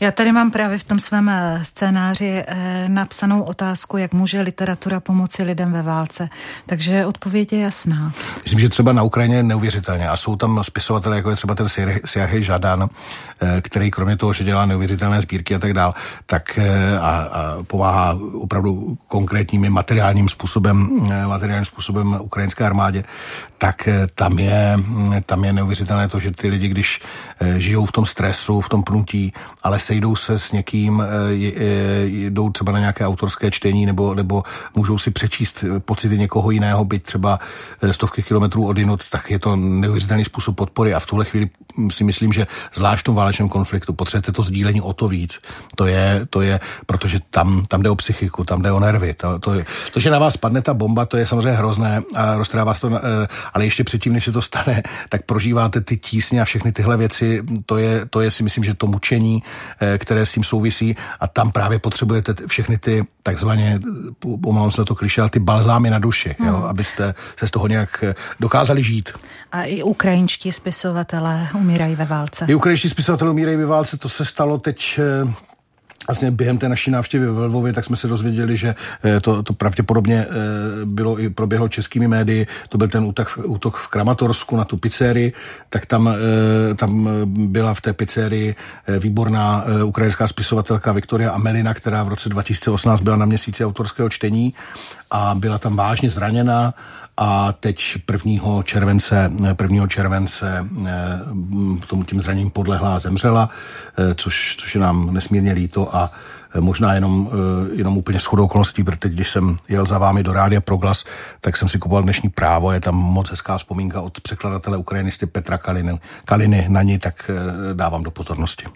Speaker 1: Já tady mám právě v tom svém scénáři Eh, napsanou otázku, jak může literatura pomoci lidem ve válce. Takže odpověď je jasná.
Speaker 2: Myslím, že třeba na Ukrajině neuvěřitelně. A jsou tam spisovatelé, jako je třeba ten Serhej Žadan, eh, který kromě toho, že dělá neuvěřitelné sbírky a tak dál, tak eh, a, a pomáhá opravdu konkrétními materiálním způsobem, materiálním způsobem ukrajinské armádě, tak tam je, tam je neuvěřitelné to, že ty lidi, když žijou v tom stresu, v tom pnutí, ale sejdou se s někým,
Speaker 4: jdou třeba na nějaké autorské čtení nebo, nebo můžou si přečíst pocity někoho jiného, byť třeba stovky kilometrů od jinot, tak je to neuvěřitelný způsob podpory a v tuhle chvíli si myslím, že zvlášť v tom válečném konfliktu potřebujete to sdílení o to víc. To je, to je protože tam, tam jde o psychiku, tam jde o nervy. To, to, to, že na vás padne ta bomba, to je samozřejmě hrozné a roztrává vás to, ale ještě předtím, než se to stane, tak prožíváte ty tísně a všechny tyhle věci. To je, to je si myslím, že to mučení, které s tím souvisí a tam právě potřebujete všechny ty takzvaně, omlouvám se to kliše, ale ty balzámy na duši, hmm. jo, abyste se z toho nějak dokázali žít.
Speaker 1: A i ukrajinští spisovatelé umírají ve válce.
Speaker 4: I ukrajinští spisovatelé umírají ve válce, to se stalo teď eh, Vlastně během té naší návštěvy ve Lvově, tak jsme se dozvěděli, že eh, to, to pravděpodobně eh, bylo i proběhlo českými médii, to byl ten útok, útok v Kramatorsku na tu pizzerii, tak tam, tam byla v té pizzerii výborná ukrajinská spisovatelka Viktoria Amelina, která v roce 2018 byla na měsíci autorského čtení a byla tam vážně zraněna a teď 1. července, 1. července eh, tomu tím zraněním podlehla a zemřela, eh, což, což je nám nesmírně líto a eh, možná jenom, jenom úplně shodou okolností, protože když jsem jel za vámi do Rádia Proglas, tak jsem si kupoval dnešní právo, je tam moc hezká vzpomínka od překladatele ukrajinisty Petra Kaliny, Kaliny na ní, tak dávám do pozornosti.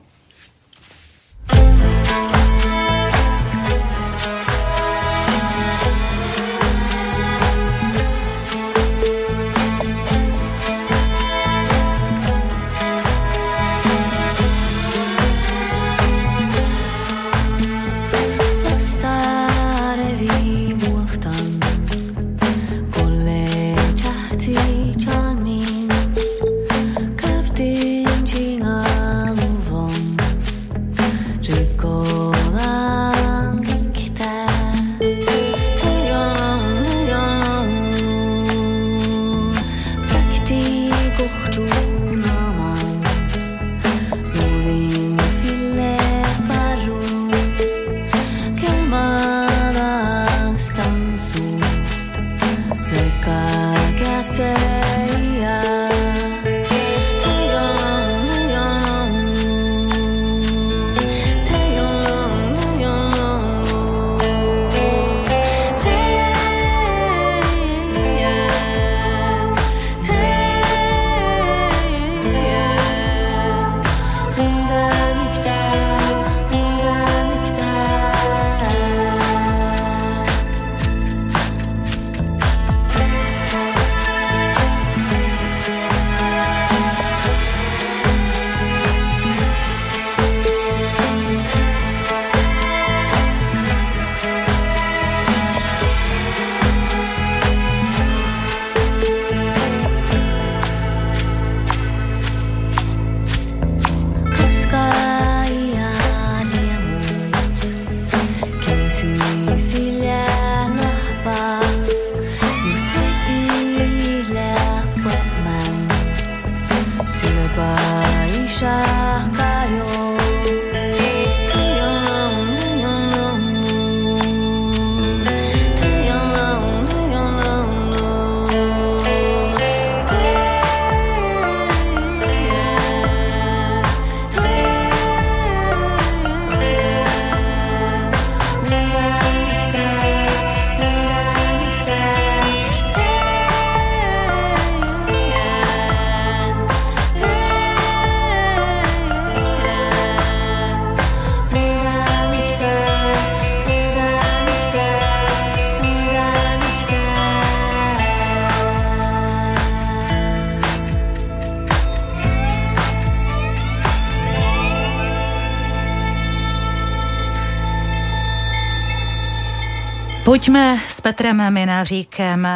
Speaker 1: Pojďme s Petrem Mináříkem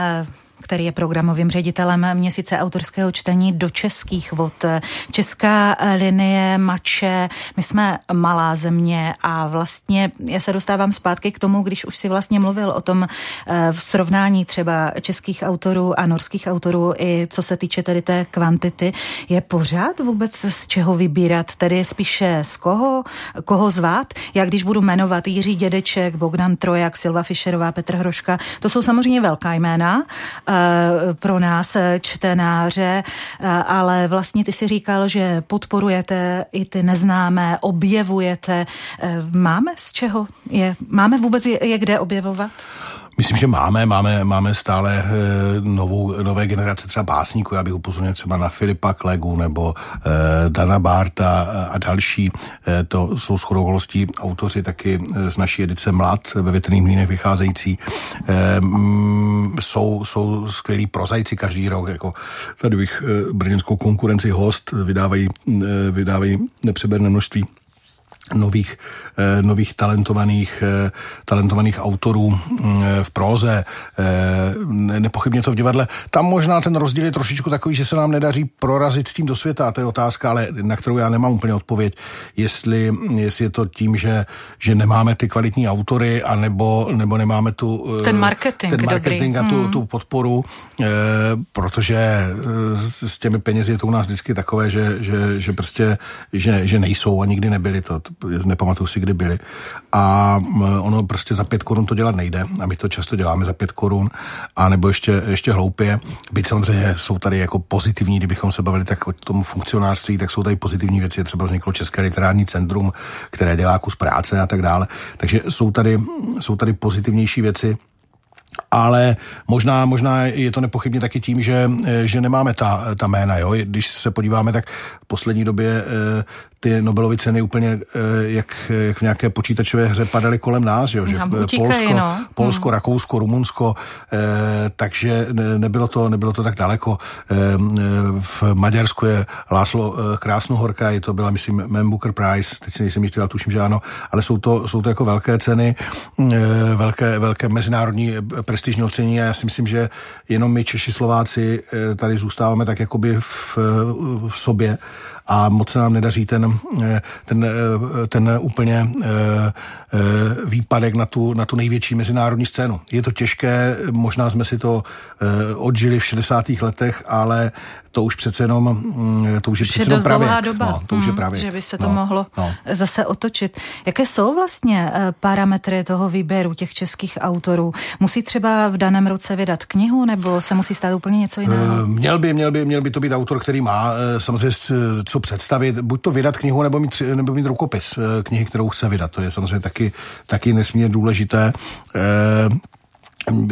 Speaker 1: který je programovým ředitelem měsíce autorského čtení do českých vod. Česká linie Mače, my jsme malá země a vlastně já se dostávám zpátky k tomu, když už si vlastně mluvil o tom eh, v srovnání třeba českých autorů a norských autorů i co se týče tedy té kvantity, je pořád vůbec z čeho vybírat, tedy spíše z koho, koho zvát? Já když budu jmenovat Jiří Dědeček, Bogdan Trojak, Silva Fischerová, Petr Hroška, to jsou samozřejmě velká jména, pro nás čtenáře, ale vlastně ty si říkal, že podporujete i ty neznámé, objevujete. Máme z čeho je? Máme vůbec je, je kde objevovat?
Speaker 2: Myslím, že máme, máme, máme stále e, novou, nové generace třeba básníků, já bych upozornil třeba na Filipa Klegu nebo e, Dana Barta a další. To jsou shodou autoři taky z naší edice Mlad ve větrných mlínech vycházející. E, m, jsou, jsou skvělí prozajci každý rok, jako tady bych brněnskou konkurenci host vydávají, vydávají nepřeberné množství nových, eh, nových talentovaných, eh, talentovaných autorů mm, v próze. Eh, nepochybně to v divadle. Tam možná ten rozdíl je trošičku takový, že se nám nedaří prorazit s tím do světa. To je otázka, ale na kterou já nemám úplně odpověď. Jestli, jestli je to tím, že, že nemáme ty kvalitní autory, anebo, nebo nemáme tu,
Speaker 1: ten marketing,
Speaker 2: ten marketing a tu, hmm. tu podporu, protože s těmi penězi je to u nás vždycky takové, že, že, že prostě že, že nejsou a nikdy nebyly. To, nepamatuju si, kdy byli. A ono prostě za pět korun to dělat nejde a my to často děláme za pět korun a nebo ještě, ještě hloupě. Byť samozřejmě jsou tady jako pozitivní, kdybychom se bavili tak o tom funkcionářství, tak jsou tady pozitivní věci. Třeba vzniklo České literární centrum, které dělá kus práce a tak dále. Takže jsou tady, jsou tady pozitivnější věci ale možná, možná je to nepochybně taky tím, že, že nemáme ta, ta jména. Jo? Když se podíváme, tak v poslední době eh, ty Nobelovy ceny úplně eh, jak, jak v nějaké počítačové hře padaly kolem nás, jo? že Polsko, no. Polsko hmm. Rakousko, Rumunsko, eh, takže nebylo to, nebylo to tak daleko. V Maďarsku je Láslo Krásnohorka, je to byla, myslím, Man Booker Prize, teď si nejsem jistý, ale tuším, že ano, ale jsou to, jsou to jako velké ceny, velké, velké mezinárodní prestižní ocení a já si myslím, že jenom my Češi, Slováci eh, tady zůstáváme tak jakoby v, v sobě a moc se nám nedaří ten, eh, ten, eh, ten úplně výpadek na tu, na tu největší mezinárodní scénu. Je to těžké, možná jsme si to odžili v 60. letech, ale to už přece jenom, mm, to už je přece jenom
Speaker 1: právě. doba,
Speaker 2: no, to už je hmm, právě.
Speaker 1: že by se to no, mohlo no. zase otočit. Jaké jsou vlastně eh, parametry toho výběru těch českých autorů? Musí třeba v daném roce vydat knihu, nebo se musí stát úplně něco jiného?
Speaker 2: Měl by, měl by, měl by to být autor, který má samozřejmě co představit, buď to vydat knihu, nebo mít, nebo mít rukopis uh, knihy, kterou chce vydat. To je samozřejmě taky, taky nesmírně důležité. Uh,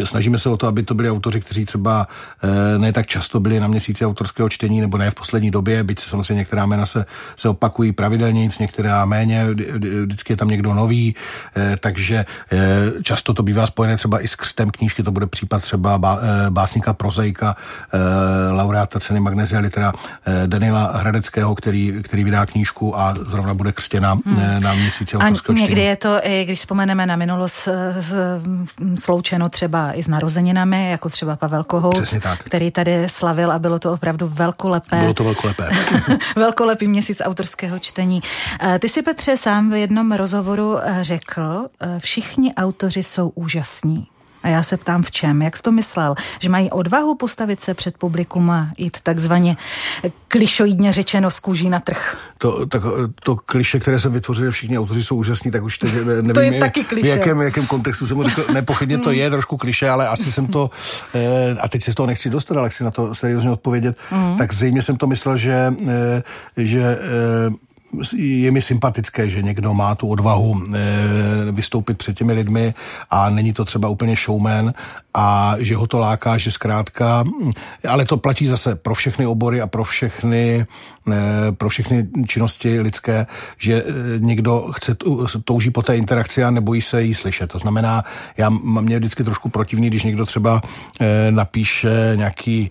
Speaker 2: Snažíme se o to, aby to byli autoři, kteří třeba eh, ne tak často byli na měsíci autorského čtení, nebo ne v poslední době, byť se samozřejmě některá jména se, se opakují pravidelně, nic některá méně, vždycky je tam někdo nový, eh, takže eh, často to bývá spojené třeba i s křtem knížky, to bude případ třeba básníka Prozejka, laureáta ceny Magnesia Litera Danila Hradeckého, který, který vydá knížku a zrovna bude křtěna hmm. na měsíci autorského
Speaker 1: a
Speaker 2: čtení.
Speaker 1: někdy je to, když vzpomeneme na minulost sloučeno třeba i s narozeninami, jako třeba Pavel Kohout, který tady slavil a bylo to opravdu velkolepé.
Speaker 2: Bylo to velkolepé.
Speaker 1: velkolepý měsíc autorského čtení. Eh, ty si, Petře, sám v jednom rozhovoru eh, řekl, eh, všichni autoři jsou úžasní. A já se ptám v čem. Jak jsi to myslel? Že mají odvahu postavit se před publikum a jít takzvaně klišoidně řečeno z kůží na trh?
Speaker 2: To, tak, to kliše, které se vytvořili všichni autoři jsou úžasní, tak už teď nevím, to
Speaker 1: je taky kliše.
Speaker 2: v jakém, jakém kontextu jsem mu řekl. Nepochybně to je trošku kliše, ale asi jsem to, eh, a teď si z toho nechci dostat, ale chci na to seriózně odpovědět, mm. tak zřejmě jsem to myslel, že, eh, že eh, je mi sympatické, že někdo má tu odvahu eh, vystoupit před těmi lidmi a není to třeba úplně showman a že ho to láká, že zkrátka, ale to platí zase pro všechny obory a pro všechny, eh, pro všechny činnosti lidské, že eh, někdo chce, touží po té interakci a nebojí se jí slyšet. To znamená, já mě vždycky trošku protivný, když někdo třeba napíše nějaký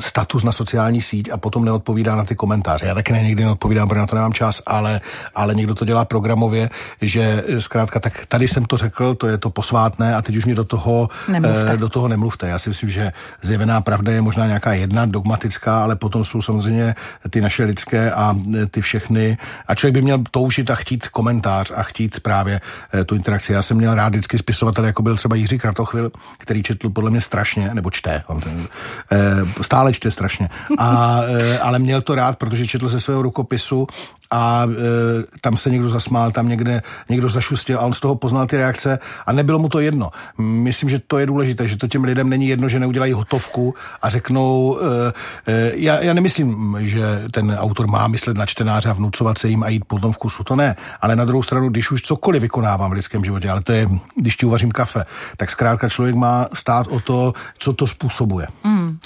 Speaker 2: status na sociální síť a potom neodpovídá na ty komentáře. Já taky ne, někdy neodpovídám, protože na to nemám nemám čas, ale, ale někdo to dělá programově, že zkrátka, tak tady jsem to řekl, to je to posvátné a teď už mě do toho nemluvte. do toho nemluvte. Já si myslím, že zjevená pravda je možná nějaká jedna dogmatická, ale potom jsou samozřejmě ty naše lidské a ty všechny. A člověk by měl toužit a chtít komentář a chtít právě eh, tu interakci. Já jsem měl rád vždycky spisovatel, jako byl třeba Jiří Kratochvil, který četl podle mě strašně, nebo čte, on ten, eh, stále čte strašně. A, eh, ale měl to rád, protože četl ze svého rukopisu a e, tam se někdo zasmál, tam někde někdo zašustil a on z toho poznal ty reakce a nebylo mu to jedno. Myslím, že to je důležité, že to těm lidem není jedno, že neudělají hotovku a řeknou, e, e, já, já nemyslím, že ten autor má myslet na čtenáře a vnucovat se jim a jít po tom vkusu, to ne, ale na druhou stranu, když už cokoliv vykonávám v lidském životě, ale to je, když ti uvařím kafe, tak zkrátka člověk má stát o to, co to způsobuje. Mm.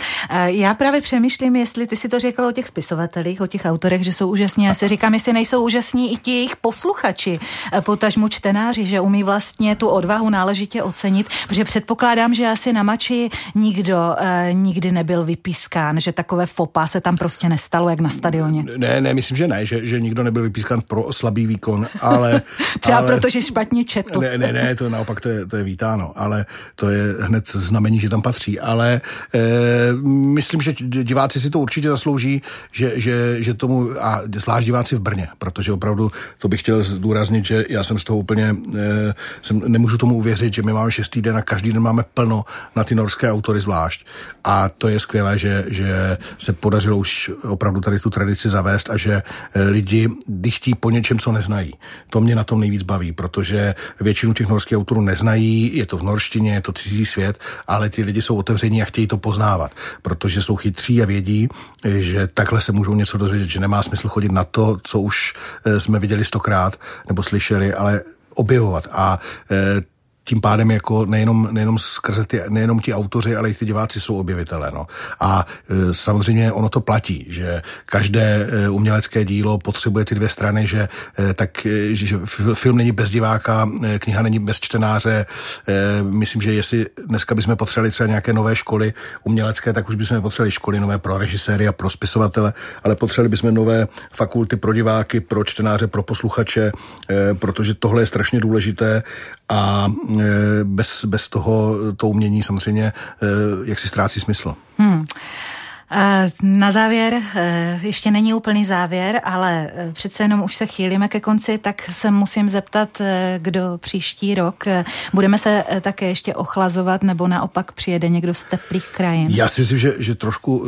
Speaker 1: Já právě přemýšlím, jestli ty si to řekl o těch spisovatelích, o těch autorech, že jsou úžasní. Já si říkám, jestli nejsou úžasní i ti jejich posluchači, eh, potažmu čtenáři, že umí vlastně tu odvahu náležitě ocenit, protože předpokládám, že asi na mači nikdo eh, nikdy nebyl vypískán, že takové fopa se tam prostě nestalo, jak na stadioně.
Speaker 2: Ne, ne, myslím, že ne, že, že nikdo nebyl vypískán pro slabý výkon, ale...
Speaker 1: Třeba
Speaker 2: ale,
Speaker 1: protože špatně četl.
Speaker 2: Ne, ne, ne, to naopak to je, to je vítáno, ale to je hned znamení, že tam patří, ale e, myslím, že diváci si to určitě zaslouží, že, že, že tomu, a zvlášť diváci v Brně, protože opravdu to bych chtěl zdůraznit, že já jsem z toho úplně, e, jsem, nemůžu tomu uvěřit, že my máme šestý den a každý den máme plno na ty norské autory zvlášť. A to je skvělé, že, že se podařilo už opravdu tady tu tradici zavést a že e, lidi dychtí po něčem, co neznají. To mě na tom nejvíc baví, protože většinu těch norských autorů neznají, je to v norštině, je to cizí svět, ale ty lidi jsou otevření a chtějí to poznávat, protože jsou chytří a vědí, že takhle se můžou něco dozvědět, že nemá smysl chodit na to, co už eh, jsme viděli stokrát nebo slyšeli, ale objevovat. A eh, tím pádem jako nejenom, nejenom skrze ty, nejenom ti autoři, ale i ty diváci jsou objevitelé. No. A e, samozřejmě ono to platí, že každé e, umělecké dílo potřebuje ty dvě strany, že e, tak, e, že film není bez diváka, e, kniha není bez čtenáře. E, myslím, že jestli dneska bychom potřebovali třeba nějaké nové školy umělecké, tak už bychom potřebovali školy nové pro režiséry a pro spisovatele, ale potřebovali bychom nové fakulty pro diváky, pro čtenáře, pro posluchače, e, protože tohle je strašně důležité a e, bez, bez toho to umění samozřejmě e, jak si ztrácí smysl. Hmm.
Speaker 1: Na závěr, e, ještě není úplný závěr, ale přece jenom už se chýlíme ke konci, tak se musím zeptat, kdo příští rok. Budeme se také ještě ochlazovat, nebo naopak přijede někdo z teplých krajin?
Speaker 2: Já si myslím, že, že trošku uh,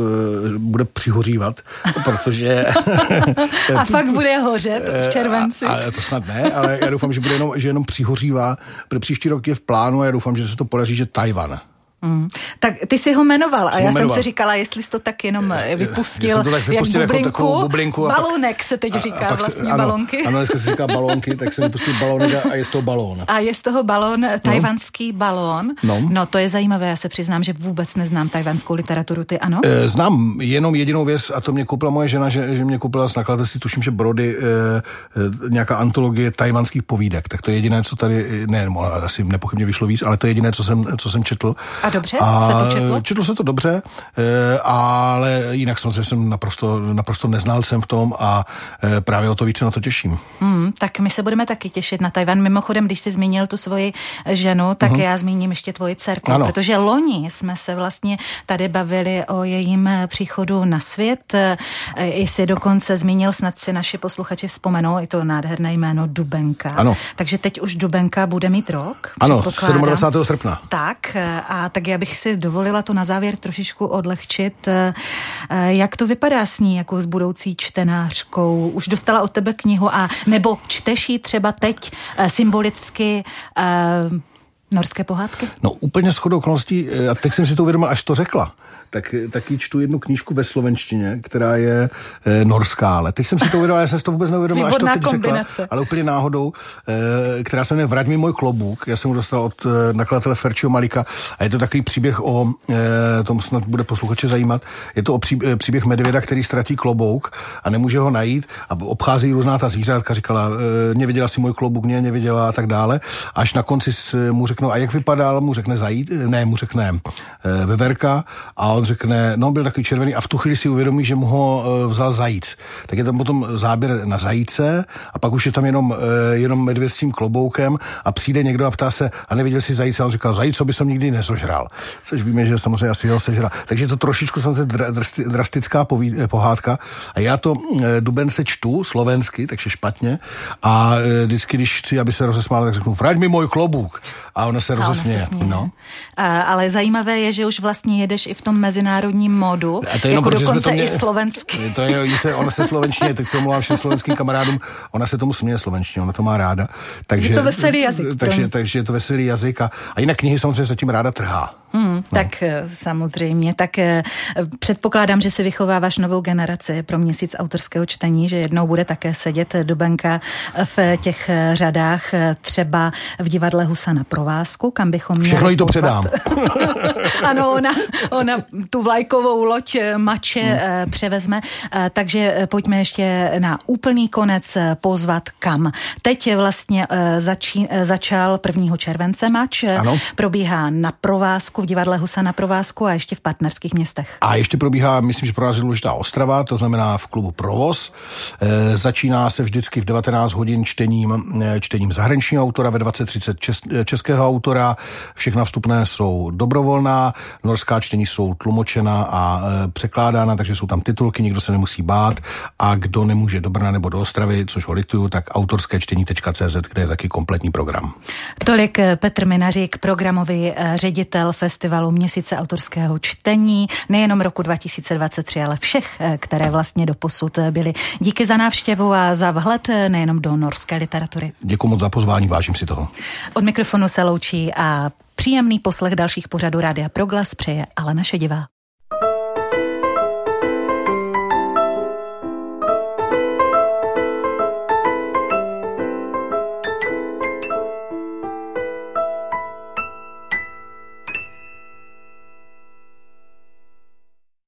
Speaker 2: bude přihořívat, protože...
Speaker 1: a pak bude hořet v červenci.
Speaker 2: A, a to snad ne, ale já doufám, že bude jenom, že jenom přihořívá. Příští rok je v plánu a já doufám, že se to podaří, že Tajvan
Speaker 1: Mm. Tak ty jsi ho jmenoval a já jmenoval. jsem si říkala, jestli jsi to tak jenom eh, vypustil, jsem to tak vypustil jak bublinku, jako bublinku. A balonek pak, se teď říká, a, a vlastně se, ano, balonky.
Speaker 2: Ano, dneska se říká balonky, tak jsem vypustil balonek a je z toho balón.
Speaker 1: A je z toho balón, no. tajvanský no. balón. No. no to je zajímavé, já se přiznám, že vůbec neznám tajvanskou literaturu, ty ano?
Speaker 2: E, znám jenom jedinou věc a to mě koupila moje žena, že, že mě koupila z nakladatelství, tuším, že Brody, e, e, nějaká antologie tajvanských povídek, tak to je jediné, co tady, ne, asi nepochybně vyšlo víc, ale to je jediné, co jsem, co jsem četl.
Speaker 1: A a dobře a se to četlo?
Speaker 2: Četlo se to dobře, eh, ale jinak samozřejmě jsem naprosto, naprosto neznalcem v tom a eh, právě o to více na to těším.
Speaker 1: Mm, tak my se budeme taky těšit na Tajvan. Mimochodem, když jsi zmínil tu svoji ženu, tak uh-huh. já zmíním ještě tvoji dcerku, ano. protože loni jsme se vlastně tady bavili o jejím příchodu na svět. Jestli dokonce zmínil, snad si naši posluchači vzpomenou, i to nádherné jméno Dubenka.
Speaker 2: Ano.
Speaker 1: Takže teď už Dubenka bude mít rok.
Speaker 2: Ano, 27. srpna.
Speaker 1: Tak, a tak já bych si dovolila to na závěr trošičku odlehčit. Eh, eh, jak to vypadá s ní jako s budoucí čtenářkou? Už dostala od tebe knihu a nebo čteš ji třeba teď eh, symbolicky norské pohádky?
Speaker 2: No úplně shodou okolností, a teď jsem si to uvědomil, až to řekla tak taky čtu jednu knížku ve slovenštině, která je e, norská, ale teď jsem si to uvědomil, já jsem si to vůbec neuvědomil, až to teď kombinace. řekla, ale úplně náhodou, e, která se jmenuje Vrať mi můj klobouk, já jsem ho dostal od e, nakladatele Ferčího Malika a je to takový příběh o, e, tom snad bude posluchače zajímat, je to o pří, e, příběh medvěda, který ztratí klobouk a nemůže ho najít. A obchází různá ta zvířátka, říkala, e, neviděla si můj klobouk, mě neviděla a tak dále, až na konci mu řeknou, a jak vypadal, mu řekne zajít, ne, mu řekne e, veverka. A on řekne, no byl takový červený a v tu chvíli si uvědomí, že mu ho e, vzal zajíc. Tak je tam potom záběr na zajíce a pak už je tam jenom, e, jenom medvěd s tím kloboukem a přijde někdo a ptá se, a neviděl si zajíce, a on říkal, zajíc, co by som nikdy nezožral. Což víme, že samozřejmě asi ho sežral. Takže to trošičku samozřejmě drastická e, pohádka a já to duben se čtu slovensky, takže špatně a vždycky, když chci, aby se rozesmál, tak řeknu, vrať mi můj klobouk. A ona se rozesměje. No.
Speaker 1: A, ale zajímavé je, že už vlastně jedeš i v tom mezinárodním módu, a to jenom jako dokonce mě, i slovensky.
Speaker 2: To je, se, ona se slovenštině, teď se omlouvám všem slovenským kamarádům, ona se tomu směje slovenštině, ona to má ráda. Takže,
Speaker 1: je to veselý jazyk.
Speaker 2: Takže, takže je to veselý jazyk a, a jinak knihy samozřejmě zatím ráda trhá.
Speaker 1: Hmm, no. Tak eh, samozřejmě, tak eh, předpokládám, že si vychováváš novou generaci pro měsíc autorského čtení, že jednou bude také sedět Dubenka v těch eh, řadách třeba v divadle Husa na provázku, kam bychom měli
Speaker 2: Všechno jí to předám.
Speaker 1: ano, ona, ona tu vlajkovou loď mače hmm. převezme, takže pojďme ještě na úplný konec pozvat kam. Teď je vlastně začí, začal 1. července mač, ano. probíhá na provázku v divadle Husa na provázku a ještě v partnerských městech.
Speaker 2: A ještě probíhá, myslím, že pro nás je důležitá Ostrava, to znamená v klubu Provoz. E, začíná se vždycky v 19 hodin čtením, čtením zahraničního autora, ve 20.30 čes, e, českého autora. Všechna vstupné jsou dobrovolná, norská čtení jsou tlumočena a e, překládána, takže jsou tam titulky, nikdo se nemusí bát a kdo nemůže do Brna nebo do Ostravy, což ho lituju, tak autorské čtení.cz, kde je taky kompletní program.
Speaker 1: Tolik Petr Minařík, programový ředitel festivalu Měsíce autorského čtení, nejenom roku 2023, ale všech, které vlastně do posud byly. Díky za návštěvu a za vhled nejenom do norské literatury.
Speaker 2: Děkuji moc za pozvání, vážím si toho.
Speaker 1: Od mikrofonu se loučí a příjemný poslech dalších pořadů Rádia Proglas přeje ale naše divá.